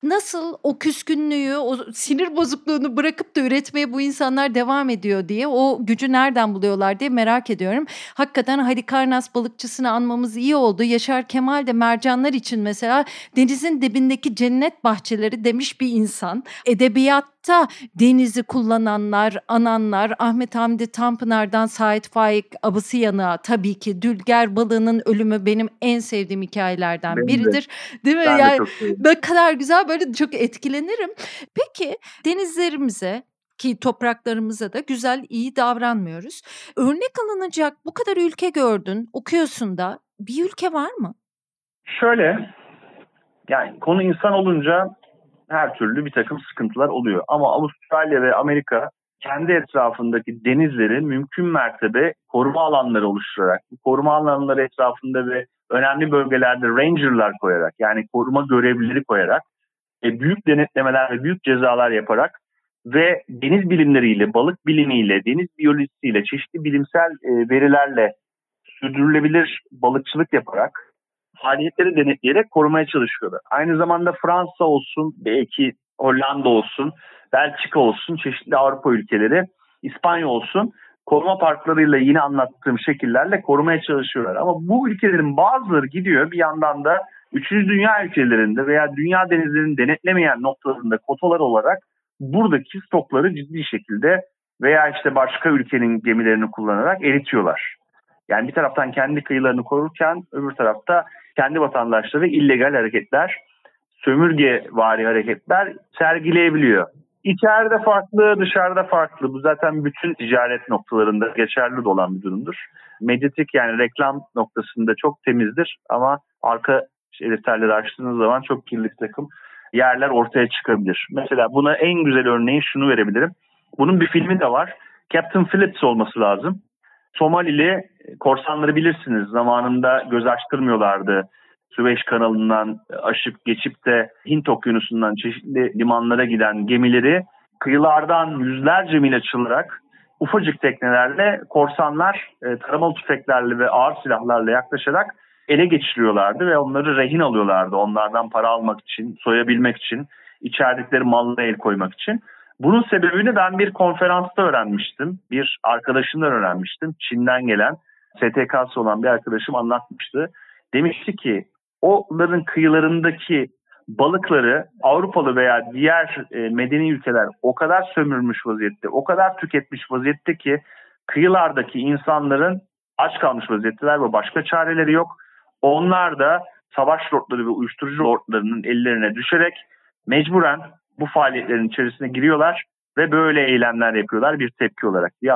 nasıl o küskünlüğü, o sinir bozukluğunu bırakıp da üretmeye bu insanlar devam ediyor diye o gücü nereden buluyorlar diye merak ediyorum. Hakikaten Halikarnas balıkçısını anmamız iyi oldu. Yaşar Kemal de mercanlar için mesela denizin dibindeki cennet bahçeleri demiş bir insan. Edebiyat Hatta denizi kullananlar, ananlar, Ahmet Hamdi Tanpınar'dan Sait Faik Abısıyan'a tabii ki Dülger balığının ölümü benim en sevdiğim hikayelerden benim biridir. De. Değil mi? Ben yani ne kadar güzel böyle çok etkilenirim. Peki denizlerimize ki topraklarımıza da güzel iyi davranmıyoruz. Örnek alınacak bu kadar ülke gördün, okuyorsun da bir ülke var mı? Şöyle yani konu insan olunca her türlü bir takım sıkıntılar oluyor. Ama Avustralya ve Amerika kendi etrafındaki denizleri mümkün mertebe koruma alanları oluşturarak, koruma alanları etrafında ve önemli bölgelerde rangerlar koyarak yani koruma görevlileri koyarak e, büyük denetlemeler ve büyük cezalar yaparak ve deniz bilimleriyle, balık bilimiyle, deniz biyolojisiyle, çeşitli bilimsel e, verilerle sürdürülebilir balıkçılık yaparak faaliyetleri denetleyerek korumaya çalışıyorlar. Aynı zamanda Fransa olsun, belki Hollanda olsun, Belçika olsun, çeşitli Avrupa ülkeleri, İspanya olsun koruma parklarıyla yine anlattığım şekillerle korumaya çalışıyorlar. Ama bu ülkelerin bazıları gidiyor bir yandan da 3. dünya ülkelerinde veya dünya denizlerini denetlemeyen noktalarında kotalar olarak buradaki stokları ciddi şekilde veya işte başka ülkenin gemilerini kullanarak eritiyorlar. Yani bir taraftan kendi kıyılarını korurken öbür tarafta kendi vatandaşları illegal hareketler, sömürge vari hareketler sergileyebiliyor. İçeride farklı, dışarıda farklı. Bu zaten bütün ticaret noktalarında geçerli olan bir durumdur. Medyatik yani reklam noktasında çok temizdir ama arka defterleri açtığınız zaman çok kirli takım yerler ortaya çıkabilir. Mesela buna en güzel örneği şunu verebilirim. Bunun bir filmi de var. Captain Phillips olması lazım. Somalili korsanları bilirsiniz. Zamanında göz açtırmıyorlardı. Süveyş kanalından aşıp geçip de Hint okyanusundan çeşitli limanlara giden gemileri kıyılardan yüzlerce mil açılarak ufacık teknelerle korsanlar e, taramalı tüfeklerle ve ağır silahlarla yaklaşarak ele geçiriyorlardı ve onları rehin alıyorlardı. Onlardan para almak için, soyabilmek için, içerdikleri malına el koymak için. Bunun sebebini ben bir konferansta öğrenmiştim. Bir arkadaşımdan öğrenmiştim. Çin'den gelen STK'sı olan bir arkadaşım anlatmıştı. Demişti ki onların kıyılarındaki balıkları Avrupalı veya diğer e, medeni ülkeler o kadar sömürmüş vaziyette, o kadar tüketmiş vaziyette ki kıyılardaki insanların aç kalmış vaziyetteler ve başka çareleri yok. Onlar da savaş lordları ve uyuşturucu lordlarının ellerine düşerek mecburen bu faaliyetlerin içerisine giriyorlar ve böyle eylemler yapıyorlar bir tepki olarak diye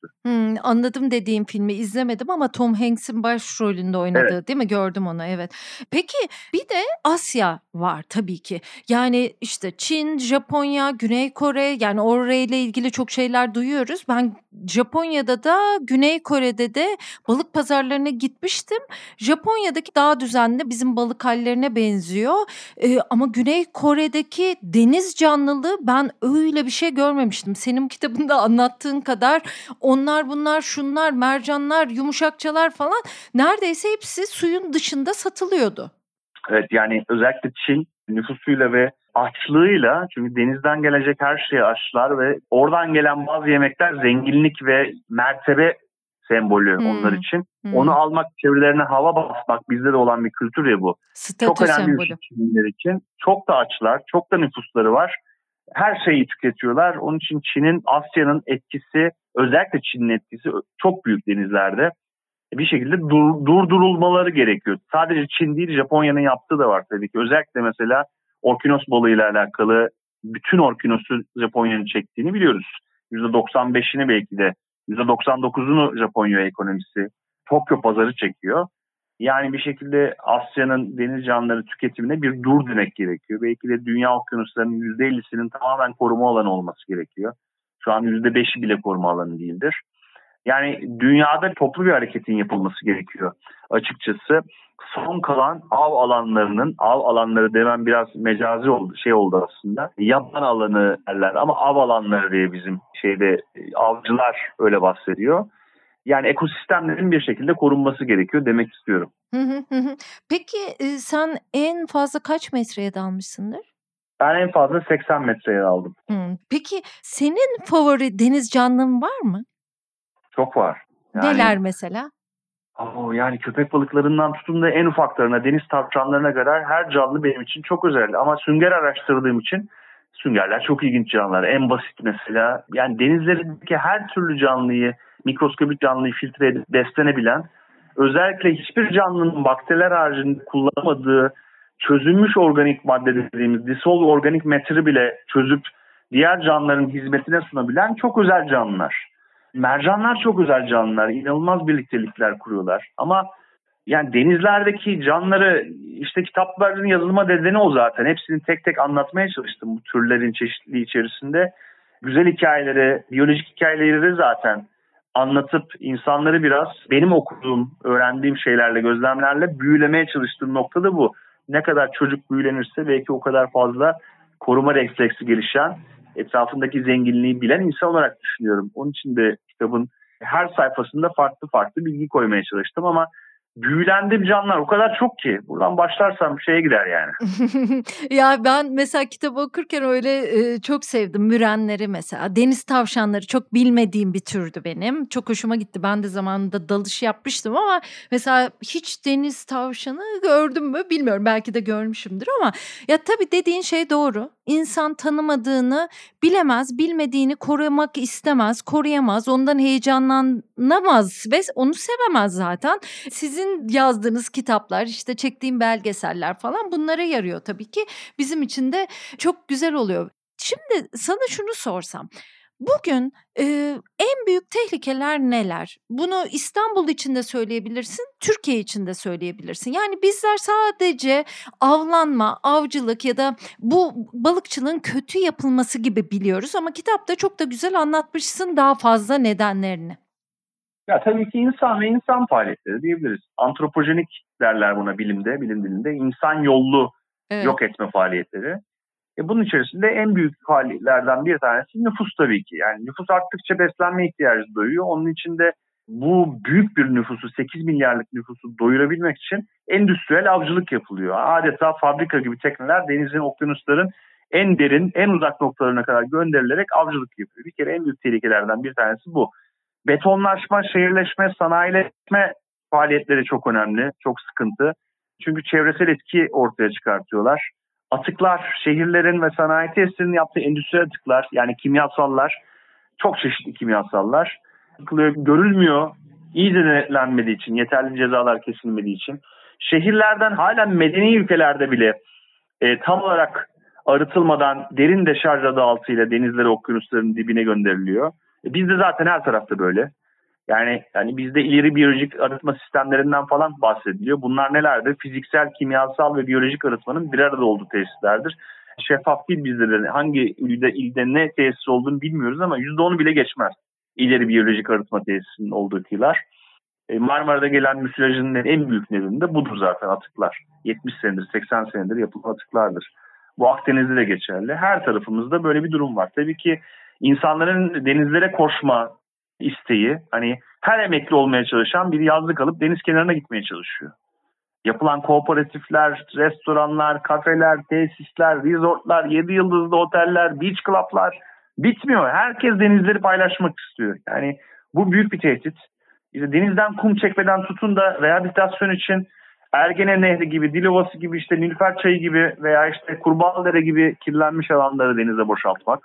anlatmıştı. Hmm, anladım dediğim filmi izlemedim ama Tom Hanks'in başrolünde oynadığı evet. değil mi? Gördüm onu evet. Peki bir de Asya var tabii ki. Yani işte Çin, Japonya, Güney Kore yani orayla ilgili çok şeyler duyuyoruz. Ben Japonya'da da Güney Kore'de de balık pazarlarına gitmiştim. Japonya'daki daha düzenli bizim balık hallerine benziyor. Ee, ama Güney Kore'deki deniz canlılığı ben öyle bir şey görmemiştim. Senin kitabında anlattığın kadar onlar bunlar şunlar mercanlar yumuşakçalar falan neredeyse hepsi suyun dışında satılıyordu. Evet yani özellikle Çin nüfusuyla ve açlığıyla çünkü denizden gelecek her şeyi açlar ve oradan gelen bazı yemekler zenginlik ve mertebe sembolü hmm. onlar için. Hmm. Onu almak, çevrelerine hava basmak bizde de olan bir kültür ya bu. Statü çok önemli sembolü. bir şey Çinliler için. Çok da açlar, çok da nüfusları var. Her şeyi tüketiyorlar. Onun için Çin'in, Asya'nın etkisi, özellikle Çin'in etkisi çok büyük denizlerde bir şekilde dur, durdurulmaları gerekiyor. Sadece Çin değil Japonya'nın yaptığı da var tabii ki. Özellikle mesela orkinos balığıyla alakalı bütün orkinosu Japonya'nın çektiğini biliyoruz. %95'ini belki de %99'unu Japonya ekonomisi Tokyo pazarı çekiyor. Yani bir şekilde Asya'nın deniz canlıları tüketimine bir dur demek gerekiyor. Belki de dünya okyanuslarının %50'sinin tamamen koruma alanı olması gerekiyor. Şu an %5'i bile koruma alanı değildir. Yani dünyada toplu bir hareketin yapılması gerekiyor açıkçası. Son kalan av alanlarının, av alanları demem biraz mecazi oldu, şey oldu aslında. Yaban alanı derler ama av alanları diye bizim şeyde avcılar öyle bahsediyor. Yani ekosistemlerin bir şekilde korunması gerekiyor demek istiyorum. Peki e, sen en fazla kaç metreye dalmışsındır? Ben en fazla 80 metreye aldım. Peki senin favori deniz canlın var mı? Çok var. Yani, Neler mesela? Oh, yani köpek balıklarından tutun da en ufaklarına, deniz tavşanlarına kadar her canlı benim için çok özel. Ama sünger araştırdığım için süngerler çok ilginç canlılar. En basit mesela yani denizlerindeki her türlü canlıyı, mikroskopik canlıyı filtre edip beslenebilen, özellikle hiçbir canlının bakteriler haricinde kullanamadığı çözülmüş organik madde dediğimiz dissolved organik matter'ı bile çözüp diğer canlıların hizmetine sunabilen çok özel canlılar. Mercanlar çok özel canlılar. inanılmaz birliktelikler kuruyorlar. Ama yani denizlerdeki canlıları işte kitapların yazılma nedeni o zaten. Hepsini tek tek anlatmaya çalıştım bu türlerin çeşitliliği içerisinde. Güzel hikayeleri, biyolojik hikayeleri de zaten anlatıp insanları biraz benim okuduğum, öğrendiğim şeylerle, gözlemlerle büyülemeye çalıştığım nokta da bu. Ne kadar çocuk büyülenirse belki o kadar fazla koruma refleksi gelişen etrafındaki zenginliği bilen insan olarak düşünüyorum. Onun için de kitabın her sayfasında farklı farklı bilgi koymaya çalıştım ama büyülendim canlar o kadar çok ki buradan başlarsam şeye gider yani. ya ben mesela kitabı okurken öyle e, çok sevdim. Mürenleri mesela. Deniz tavşanları çok bilmediğim bir türdü benim. Çok hoşuma gitti. Ben de zamanında dalış yapmıştım ama mesela hiç deniz tavşanı gördüm mü bilmiyorum. Belki de görmüşümdür ama ya tabii dediğin şey doğru insan tanımadığını bilemez bilmediğini korumak istemez koruyamaz ondan heyecanlanamaz ve onu sevemez zaten sizin yazdığınız kitaplar işte çektiğim belgeseller falan bunlara yarıyor tabii ki. Bizim için de çok güzel oluyor. Şimdi sana şunu sorsam. Bugün e, en büyük tehlikeler neler? Bunu İstanbul için de söyleyebilirsin, Türkiye için de söyleyebilirsin. Yani bizler sadece avlanma, avcılık ya da bu balıkçılığın kötü yapılması gibi biliyoruz ama kitapta çok da güzel anlatmışsın daha fazla nedenlerini. Ya tabii ki insan ve insan faaliyetleri diyebiliriz. Antropojenik derler buna bilimde, bilim dilinde. İnsan yollu evet. yok etme faaliyetleri. E bunun içerisinde en büyük faaliyetlerden bir tanesi nüfus tabii ki. Yani nüfus arttıkça beslenme ihtiyacı duyuyor. Onun için de bu büyük bir nüfusu 8 milyarlık nüfusu doyurabilmek için endüstriyel avcılık yapılıyor. Adeta fabrika gibi tekneler denizin, okyanusların en derin, en uzak noktalarına kadar gönderilerek avcılık yapıyor. Bir kere en büyük tehlikelerden bir tanesi bu. Betonlaşma, şehirleşme, sanayileşme faaliyetleri çok önemli, çok sıkıntı. Çünkü çevresel etki ortaya çıkartıyorlar. Atıklar, şehirlerin ve sanayi tesislerinin yaptığı endüstriyel atıklar, yani kimyasallar, çok çeşitli kimyasallar yapılıyor, görülmüyor. İyi denetlenmediği için, yeterli cezalar kesilmediği için. Şehirlerden halen medeni ülkelerde bile e, tam olarak arıtılmadan derin deşarj adı altıyla denizlere, okyanusların dibine gönderiliyor. E, bizde zaten her tarafta böyle. Yani yani bizde ileri biyolojik arıtma sistemlerinden falan bahsediliyor. Bunlar nelerdir? Fiziksel, kimyasal ve biyolojik arıtmanın bir arada olduğu tesislerdir. Şeffaf değil bizde de hangi ilde, ilde ne tesis olduğunu bilmiyoruz ama %10'u bile geçmez ileri biyolojik arıtma tesisinin olduğu kıyılar. E, Marmara'da gelen müsilajın en büyük nedeni de budur zaten atıklar. 70 senedir, 80 senedir yapılan atıklardır. Bu Akdeniz'de de geçerli. Her tarafımızda böyle bir durum var. Tabii ki insanların denizlere koşma isteği, hani her emekli olmaya çalışan bir yazlık alıp deniz kenarına gitmeye çalışıyor. Yapılan kooperatifler, restoranlar, kafeler, tesisler, resortlar, 7 yıldızlı oteller, beach club'lar, bitmiyor. Herkes denizleri paylaşmak istiyor. Yani bu büyük bir tehdit. İşte denizden kum çekmeden tutun da rehabilitasyon için Ergene Nehri gibi, Dilovası gibi, işte Nilüfer Çayı gibi veya işte Kurbağalıdere gibi kirlenmiş alanları denize boşaltmak.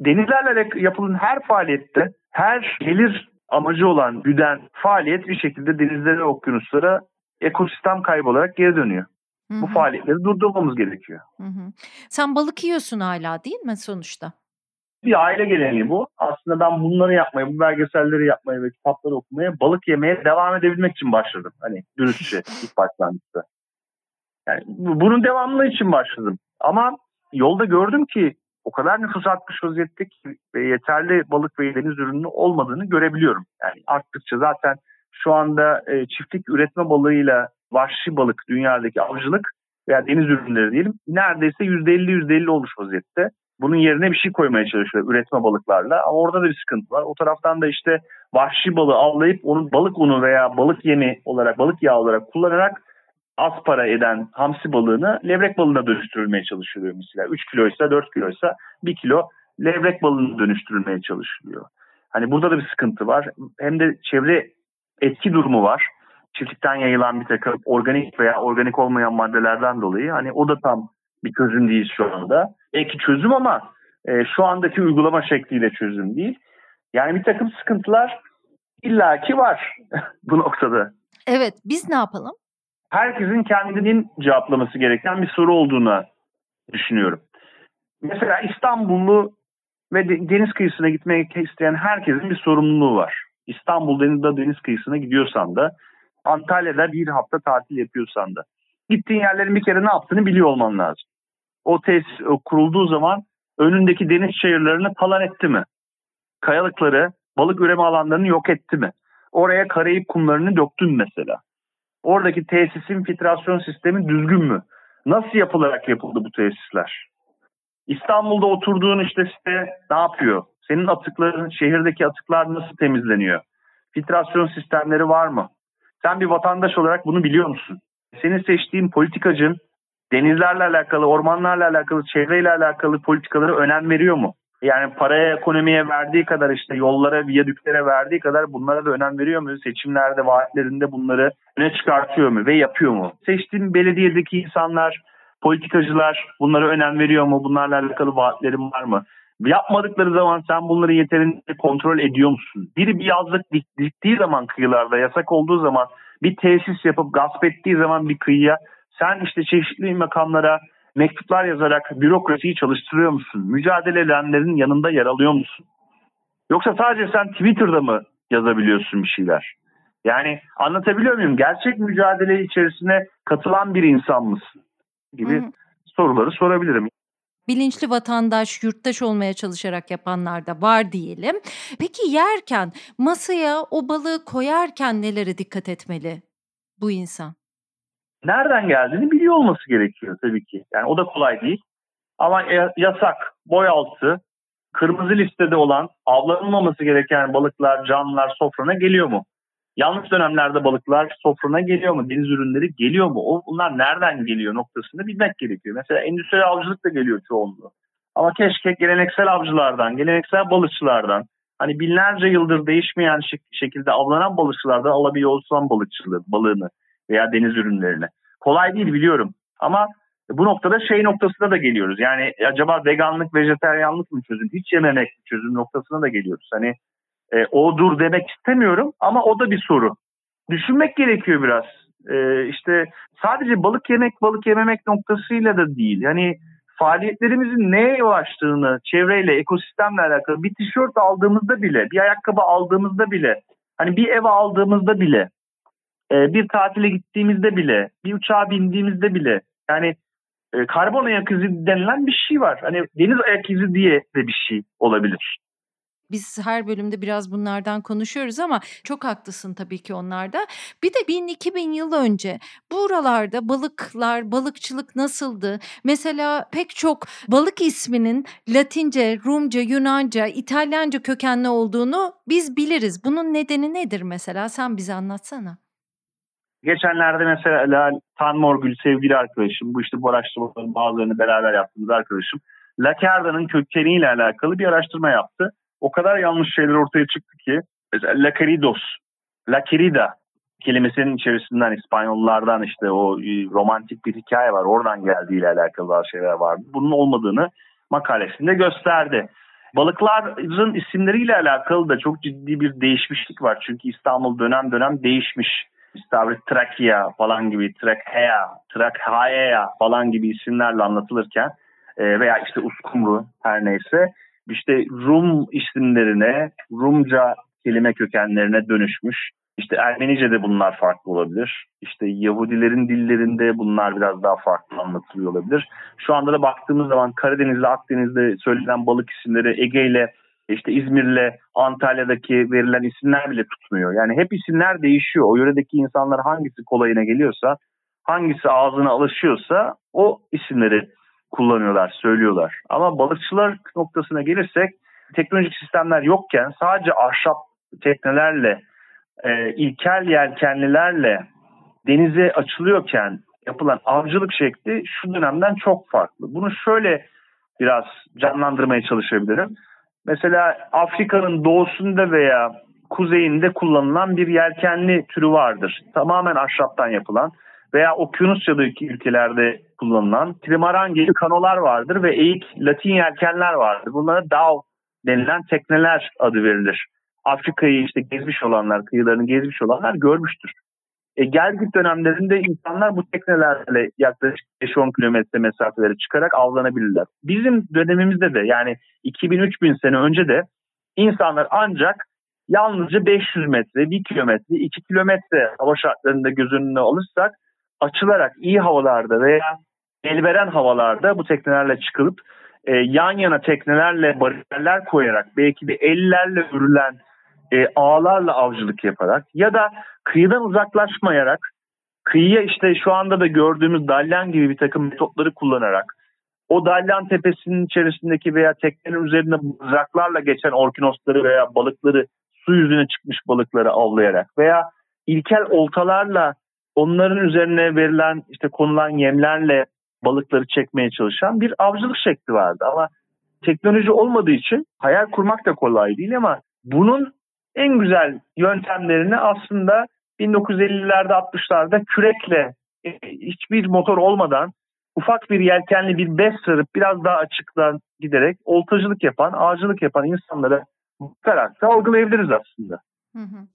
Denizlerle yapılan her faaliyette, her gelir amacı olan güden faaliyet bir şekilde denizlere, okyanuslara ekosistem kaybolarak geri dönüyor. Hı-hı. Bu faaliyetleri durdurmamız gerekiyor. Hı-hı. Sen balık yiyorsun hala değil mi sonuçta? bir aile geleneği bu. Aslında ben bunları yapmaya, bu belgeselleri yapmaya ve kitapları okumaya, balık yemeye devam edebilmek için başladım. Hani dürüstçe ilk başlangıçta. Yani bunun devamlı için başladım. Ama yolda gördüm ki o kadar nüfus artmış vaziyette ki ve yeterli balık ve deniz ürünü olmadığını görebiliyorum. Yani arttıkça zaten şu anda e, çiftlik üretme balığıyla vahşi balık dünyadaki avcılık veya deniz ürünleri diyelim neredeyse %50 %50 olmuş vaziyette bunun yerine bir şey koymaya çalışıyor üretme balıklarla. Ama orada da bir sıkıntı var. O taraftan da işte vahşi balığı avlayıp onu balık unu veya balık yemi olarak, balık yağı olarak kullanarak az para eden hamsi balığını levrek balığına dönüştürülmeye çalışılıyor mesela. 3 kiloysa 4 kiloysa 1 kilo levrek balığına dönüştürülmeye çalışılıyor. Hani burada da bir sıkıntı var. Hem de çevre etki durumu var. Çiftlikten yayılan bir takım organik veya organik olmayan maddelerden dolayı. Hani o da tam bir çözüm değil şu anda. Belki çözüm ama e, şu andaki uygulama şekliyle çözüm değil. Yani bir takım sıkıntılar illaki var bu noktada. Evet biz ne yapalım? Herkesin kendinin cevaplaması gereken bir soru olduğunu düşünüyorum. Mesela İstanbullu ve deniz kıyısına gitmek isteyen herkesin bir sorumluluğu var. İstanbul'da deniz kıyısına gidiyorsan da Antalya'da bir hafta tatil yapıyorsan da gittiğin yerlerin bir kere ne yaptığını biliyor olman lazım. O tesis kurulduğu zaman önündeki deniz şehirlerini talan etti mi? Kayalıkları, balık üreme alanlarını yok etti mi? Oraya Karayip kumlarını döktün mesela. Oradaki tesisin filtrasyon sistemi düzgün mü? Nasıl yapılarak yapıldı bu tesisler? İstanbul'da oturduğun işte site ne yapıyor? Senin atıkların, şehirdeki atıklar nasıl temizleniyor? Filtrasyon sistemleri var mı? Sen bir vatandaş olarak bunu biliyor musun? senin seçtiğin politikacın denizlerle alakalı, ormanlarla alakalı, çevreyle alakalı politikaları önem veriyor mu? Yani paraya, ekonomiye verdiği kadar işte yollara, viyadüklere verdiği kadar bunlara da önem veriyor mu? Seçimlerde, vaatlerinde bunları öne çıkartıyor mu ve yapıyor mu? Seçtiğin belediyedeki insanlar, politikacılar bunlara önem veriyor mu? Bunlarla alakalı vaatlerin var mı? Yapmadıkları zaman sen bunları yeterince kontrol ediyor musun? Biri bir yazlık diktiği zaman kıyılarda, yasak olduğu zaman bir tesis yapıp gasp ettiği zaman bir kıyıya sen işte çeşitli makamlara mektuplar yazarak bürokrasiyi çalıştırıyor musun? Mücadele edenlerin yanında yer alıyor musun? Yoksa sadece sen Twitter'da mı yazabiliyorsun bir şeyler? Yani anlatabiliyor muyum? Gerçek mücadele içerisine katılan bir insan mısın? Gibi Hı-hı. soruları sorabilirim bilinçli vatandaş, yurttaş olmaya çalışarak yapanlar da var diyelim. Peki yerken masaya o balığı koyarken nelere dikkat etmeli bu insan? Nereden geldiğini biliyor olması gerekiyor tabii ki. Yani o da kolay değil. Ama yasak, boy altı, kırmızı listede olan avlanılmaması gereken balıklar, canlılar sofrana geliyor mu? Yanlış dönemlerde balıklar sofrana geliyor mu? Deniz ürünleri geliyor mu? O, bunlar nereden geliyor noktasını bilmek gerekiyor. Mesela endüstriyel avcılık da geliyor çoğunluğu. Ama keşke geleneksel avcılardan, geleneksel balıkçılardan, hani binlerce yıldır değişmeyen şekilde avlanan balıkçılardan alabiliyor olsam balıkçılığı, balığını veya deniz ürünlerini. Kolay değil biliyorum ama bu noktada şey noktasına da geliyoruz. Yani acaba veganlık, vejeteryanlık mı çözüm, hiç yememek mi çözüm noktasına da geliyoruz. Hani e, o dur demek istemiyorum ama o da bir soru. Düşünmek gerekiyor biraz. E, işte sadece balık yemek, balık yememek noktasıyla da değil. Yani faaliyetlerimizin neye yol açtığını, çevreyle, ekosistemle alakalı bir tişört aldığımızda bile, bir ayakkabı aldığımızda bile, hani bir ev aldığımızda bile, e, bir tatile gittiğimizde bile, bir uçağa bindiğimizde bile, yani e, karbon ayak izi denilen bir şey var. Hani deniz ayak izi diye de bir şey olabilir. Biz her bölümde biraz bunlardan konuşuyoruz ama çok haklısın tabii ki onlarda. Bir de 1000-2000 yıl önce buralarda balıklar, balıkçılık nasıldı? Mesela pek çok balık isminin Latince, Rumca, Yunanca, İtalyanca kökenli olduğunu biz biliriz. Bunun nedeni nedir mesela? Sen bize anlatsana. Geçenlerde mesela Tan Morgül sevgili arkadaşım, bu işte bu araştırmaların bazılarını beraber yaptığımız arkadaşım, Lakarda'nın kökeniyle alakalı bir araştırma yaptı o kadar yanlış şeyler ortaya çıktı ki mesela La Queridos, La Querida kelimesinin içerisinden İspanyollardan işte o e, romantik bir hikaye var. Oradan geldiğiyle alakalı bazı şeyler vardı. Bunun olmadığını makalesinde gösterdi. Balıkların isimleriyle alakalı da çok ciddi bir değişmişlik var. Çünkü İstanbul dönem dönem değişmiş. İstavrit Trakya falan gibi, Trakhea, Trakhaya falan gibi isimlerle anlatılırken e, veya işte Uskumru her neyse işte Rum isimlerine, Rumca kelime kökenlerine dönüşmüş. İşte Ermenice'de bunlar farklı olabilir. İşte Yahudilerin dillerinde bunlar biraz daha farklı anlatılıyor olabilir. Şu anda da baktığımız zaman Karadeniz'de, Akdeniz'de söylenen balık isimleri Ege ile işte İzmir'le Antalya'daki verilen isimler bile tutmuyor. Yani hep isimler değişiyor. O yöredeki insanlar hangisi kolayına geliyorsa, hangisi ağzına alışıyorsa o isimleri kullanıyorlar, söylüyorlar. Ama balıkçılar noktasına gelirsek teknolojik sistemler yokken sadece ahşap teknelerle, e, ilkel yelkenlilerle denize açılıyorken yapılan avcılık şekli şu dönemden çok farklı. Bunu şöyle biraz canlandırmaya çalışabilirim. Mesela Afrika'nın doğusunda veya kuzeyinde kullanılan bir yelkenli türü vardır. Tamamen ahşaptan yapılan veya Okyanusya'daki ülkelerde kullanılan trimaran gibi kanolar vardır ve eğik Latin yelkenler vardır. Bunlara dao denilen tekneler adı verilir. Afrika'yı işte gezmiş olanlar, kıyılarını gezmiş olanlar görmüştür. E, gelgit dönemlerinde insanlar bu teknelerle yaklaşık 5-10 kilometre mesafeleri çıkarak avlanabilirler. Bizim dönemimizde de yani 2000-3000 sene önce de insanlar ancak yalnızca 500 metre, 1 kilometre, 2 kilometre hava şartlarında göz önüne alırsak açılarak iyi havalarda veya elveren havalarda bu teknelerle çıkılıp e, yan yana teknelerle bariyerler koyarak belki de ellerle örülen e, ağlarla avcılık yaparak ya da kıyıdan uzaklaşmayarak kıyıya işte şu anda da gördüğümüz dalyan gibi bir takım metotları kullanarak o dalyan tepesinin içerisindeki veya teknenin üzerinde mızraklarla geçen orkinosları veya balıkları su yüzüne çıkmış balıkları avlayarak veya ilkel oltalarla onların üzerine verilen işte konulan yemlerle balıkları çekmeye çalışan bir avcılık şekli vardı. Ama teknoloji olmadığı için hayal kurmak da kolay değil ama bunun en güzel yöntemlerini aslında 1950'lerde 60'larda kürekle e, hiçbir motor olmadan ufak bir yelkenli bir bez sarıp biraz daha açıktan giderek oltacılık yapan, ağacılık yapan insanlara bakarak da algılayabiliriz aslında. Hı hı.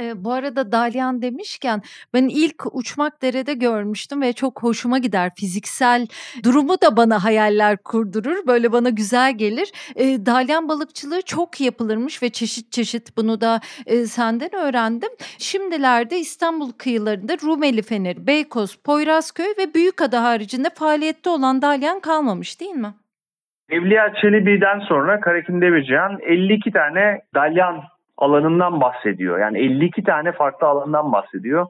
Eee, bu arada dalyan demişken ben ilk uçmak derede görmüştüm ve çok hoşuma gider. Fiziksel durumu da bana hayaller kurdurur. Böyle bana güzel gelir. Eee, dalyan balıkçılığı çok yapılırmış ve çeşit çeşit bunu da, eee, senden öğrendim. Şimdilerde İstanbul kıyılarında Rumeli Feneri, Beykoz, Poyrazköy ve Büyükada haricinde faaliyette olan dalyan kalmamış değil mi? Evliya Çelebi'den sonra Karakin Demircihan 52 tane dalyan alanından bahsediyor. Yani 52 tane farklı alandan bahsediyor.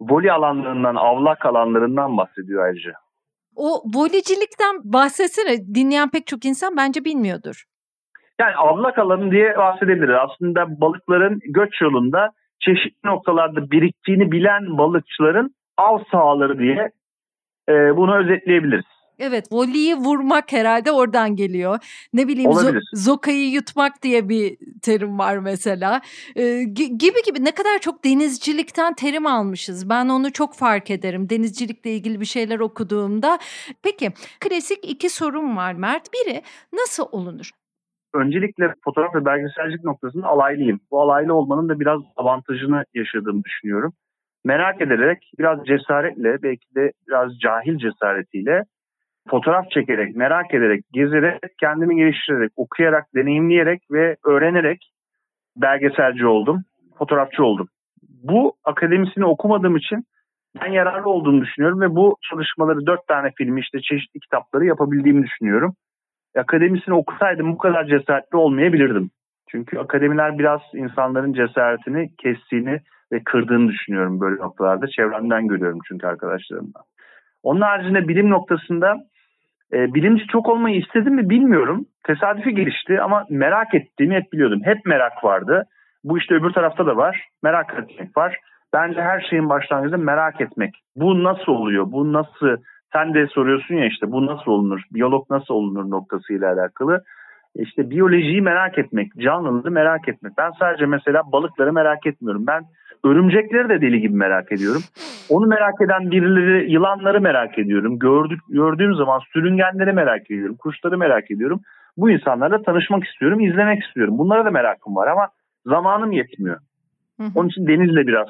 Voli alanlarından, avlak alanlarından bahsediyor ayrıca. O volicilikten bahsetsene. Dinleyen pek çok insan bence bilmiyordur. Yani avlak alanı diye bahsedebiliriz. Aslında balıkların göç yolunda çeşitli noktalarda biriktiğini bilen balıkçıların av sahaları diye e, bunu özetleyebiliriz. Evet, voliyi vurmak herhalde oradan geliyor. Ne bileyim zo- zokayı yutmak diye bir terim var mesela. Ee, gibi gibi ne kadar çok denizcilikten terim almışız. Ben onu çok fark ederim denizcilikle ilgili bir şeyler okuduğumda. Peki, klasik iki sorum var Mert. Biri nasıl olunur? Öncelikle fotoğraf ve belgeselcilik noktasında alaylıyım. Bu alaylı olmanın da biraz avantajını yaşadığımı düşünüyorum. Merak ederek, biraz cesaretle, belki de biraz cahil cesaretiyle fotoğraf çekerek, merak ederek, gezerek, kendimi geliştirerek, okuyarak, deneyimleyerek ve öğrenerek belgeselci oldum, fotoğrafçı oldum. Bu akademisini okumadığım için ben yararlı olduğunu düşünüyorum ve bu çalışmaları dört tane filmi işte çeşitli kitapları yapabildiğimi düşünüyorum. Akademisini okusaydım bu kadar cesaretli olmayabilirdim. Çünkü akademiler biraz insanların cesaretini kestiğini ve kırdığını düşünüyorum böyle noktalarda. Çevremden görüyorum çünkü arkadaşlarımdan. Onun haricinde bilim noktasında e, bilimci çok olmayı istedim mi bilmiyorum. Tesadüfi gelişti ama merak ettiğimi hep biliyordum. Hep merak vardı. Bu işte öbür tarafta da var. Merak etmek var. Bence her şeyin başlangıcında merak etmek. Bu nasıl oluyor? Bu nasıl? Sen de soruyorsun ya işte bu nasıl olunur? Biyolog nasıl olunur noktasıyla alakalı. İşte biyolojiyi merak etmek, canlılığı merak etmek. Ben sadece mesela balıkları merak etmiyorum. Ben Örümcekleri de deli gibi merak ediyorum. Onu merak eden birileri, yılanları merak ediyorum. Gördük, gördüğüm zaman sürüngenleri merak ediyorum. Kuşları merak ediyorum. Bu insanlarla tanışmak istiyorum, izlemek istiyorum. Bunlara da merakım var ama zamanım yetmiyor. Onun için denizle biraz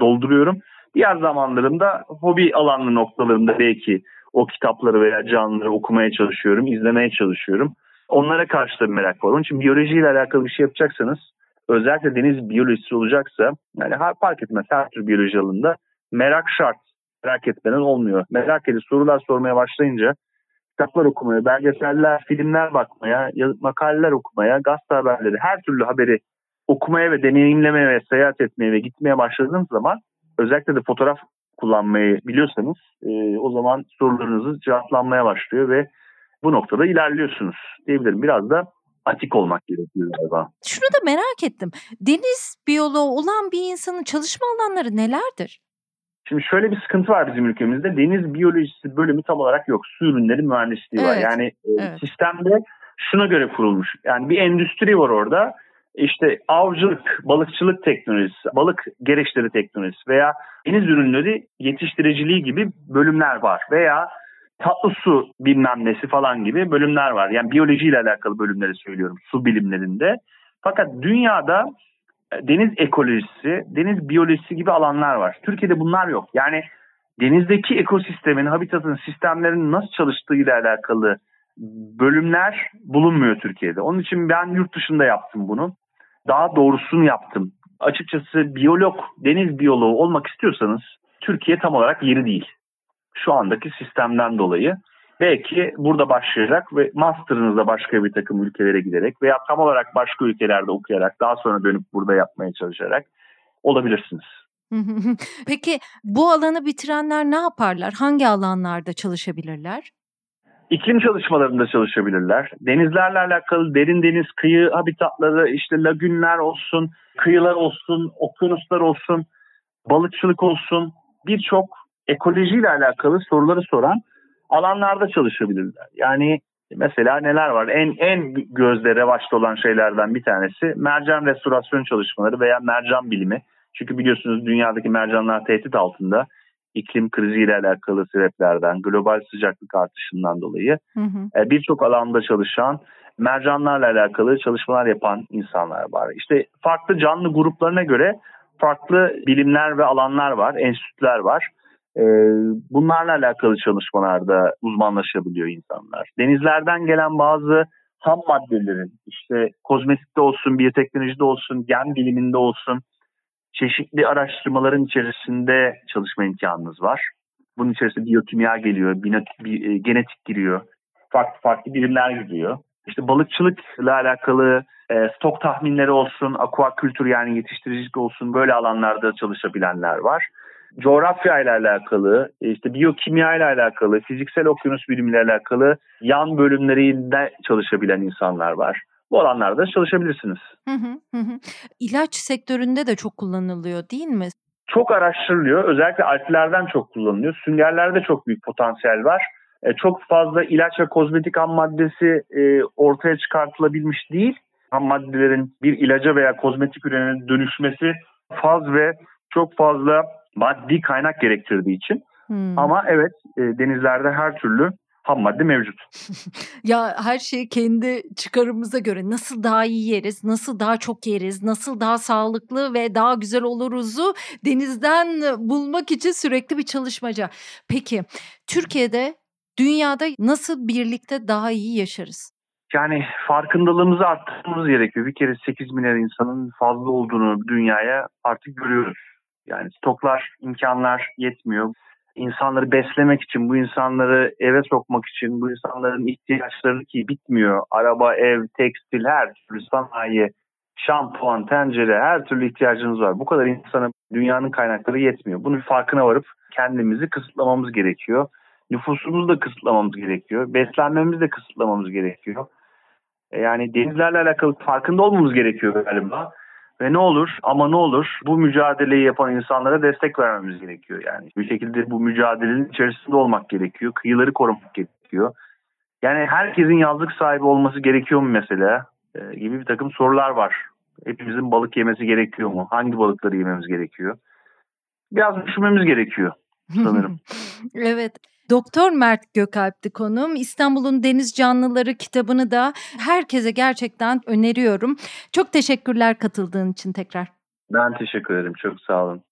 dolduruyorum. Diğer zamanlarımda hobi alanlı noktalarında belki o kitapları veya canlıları okumaya çalışıyorum, izlemeye çalışıyorum. Onlara karşı da bir merak var. Onun için biyolojiyle alakalı bir şey yapacaksanız özellikle deniz biyolojisi olacaksa yani fark etmez her tür biyoloji alanında merak şart. Merak etmeden olmuyor. Merak edip sorular sormaya başlayınca kitaplar okumaya, belgeseller, filmler bakmaya, makaleler okumaya, gazete haberleri, her türlü haberi okumaya ve deneyimlemeye ve seyahat etmeye ve gitmeye başladığınız zaman özellikle de fotoğraf kullanmayı biliyorsanız e, o zaman sorularınızı cevaplanmaya başlıyor ve bu noktada ilerliyorsunuz diyebilirim. Biraz da atik olmak gerekiyor galiba. Şunu da merak ettim. Deniz biyoloğu olan bir insanın çalışma alanları nelerdir? Şimdi şöyle bir sıkıntı var bizim ülkemizde. Deniz biyolojisi bölümü tam olarak yok. Su ürünleri mühendisliği evet. var. Yani e, evet. sistemde şuna göre kurulmuş. Yani bir endüstri var orada. İşte avcılık, balıkçılık teknolojisi, balık gereçleri teknolojisi veya deniz ürünleri yetiştiriciliği gibi bölümler var. Veya tatlı su bilmem nesi falan gibi bölümler var. Yani biyolojiyle alakalı bölümleri söylüyorum su bilimlerinde. Fakat dünyada e, deniz ekolojisi, deniz biyolojisi gibi alanlar var. Türkiye'de bunlar yok. Yani denizdeki ekosistemin, habitatın, sistemlerin nasıl çalıştığı ile alakalı bölümler bulunmuyor Türkiye'de. Onun için ben yurt dışında yaptım bunu. Daha doğrusunu yaptım. Açıkçası biyolog, deniz biyoloğu olmak istiyorsanız Türkiye tam olarak yeri değil şu andaki sistemden dolayı belki burada başlayarak ve master'ınızda başka bir takım ülkelere giderek veya tam olarak başka ülkelerde okuyarak daha sonra dönüp burada yapmaya çalışarak olabilirsiniz. Peki bu alanı bitirenler ne yaparlar? Hangi alanlarda çalışabilirler? İklim çalışmalarında çalışabilirler. Denizlerle alakalı derin deniz kıyı habitatları, işte lagünler olsun, kıyılar olsun, okyanuslar olsun, balıkçılık olsun birçok ekolojiyle alakalı soruları soran alanlarda çalışabilirler. Yani mesela neler var? En en gözde revaçta olan şeylerden bir tanesi mercan restorasyon çalışmaları veya mercan bilimi. Çünkü biliyorsunuz dünyadaki mercanlar tehdit altında iklim kriziyle alakalı sebeplerden, global sıcaklık artışından dolayı e, birçok alanda çalışan mercanlarla alakalı çalışmalar yapan insanlar var. İşte farklı canlı gruplarına göre farklı bilimler ve alanlar var, enstitüler var. Ee, bunlarla alakalı çalışmalarda uzmanlaşabiliyor insanlar. Denizlerden gelen bazı ham maddelerin işte kozmetikte olsun, biyoteknolojide olsun, gen biliminde olsun çeşitli araştırmaların içerisinde çalışma imkanınız var. Bunun içerisinde biyokimya geliyor, e, genetik giriyor, farklı farklı bilimler giriyor. İşte balıkçılıkla alakalı e, stok tahminleri olsun, aquakültür yani yetiştiricilik olsun böyle alanlarda çalışabilenler var. Coğrafya ile alakalı, işte biyokimya ile alakalı, fiziksel okyanus bilimiyle alakalı yan bölümlerinde çalışabilen insanlar var. Bu alanlarda çalışabilirsiniz. Hı hı hı. İlaç sektöründe de çok kullanılıyor değil mi? Çok araştırılıyor. Özellikle alplerden çok kullanılıyor. Süngerlerde çok büyük potansiyel var. E, çok fazla ilaç ve kozmetik ham maddesi e, ortaya çıkartılabilmiş değil. Ham maddelerin bir ilaca veya kozmetik ürüne dönüşmesi faz ve çok fazla maddi kaynak gerektirdiği için. Hmm. Ama evet e, denizlerde her türlü ham madde mevcut. ya her şeyi kendi çıkarımıza göre nasıl daha iyi yeriz, nasıl daha çok yeriz, nasıl daha sağlıklı ve daha güzel oluruzu denizden bulmak için sürekli bir çalışmaca. Peki Türkiye'de dünyada nasıl birlikte daha iyi yaşarız? Yani farkındalığımızı arttırmamız gerekiyor. Bir kere 8 milyar insanın fazla olduğunu dünyaya artık görüyoruz. Yani stoklar, imkanlar yetmiyor. İnsanları beslemek için, bu insanları eve sokmak için, bu insanların ihtiyaçları ki bitmiyor. Araba, ev, tekstil, her türlü sanayi, şampuan, tencere, her türlü ihtiyacımız var. Bu kadar insana dünyanın kaynakları yetmiyor. Bunun farkına varıp kendimizi kısıtlamamız gerekiyor. Nüfusumuzu da kısıtlamamız gerekiyor. Beslenmemizi de kısıtlamamız gerekiyor. E, yani denizlerle alakalı farkında olmamız gerekiyor galiba. Ve ne olur ama ne olur bu mücadeleyi yapan insanlara destek vermemiz gerekiyor. Yani bir şekilde bu mücadelenin içerisinde olmak gerekiyor. Kıyıları korumak gerekiyor. Yani herkesin yazlık sahibi olması gerekiyor mu mesela? E, gibi bir takım sorular var. Hepimizin balık yemesi gerekiyor mu? Hangi balıkları yememiz gerekiyor? Biraz düşünmemiz gerekiyor sanırım. evet. Doktor Mert Gökalp'ti konum. İstanbul'un Deniz Canlıları kitabını da herkese gerçekten öneriyorum. Çok teşekkürler katıldığın için tekrar. Ben teşekkür ederim. Çok sağ olun.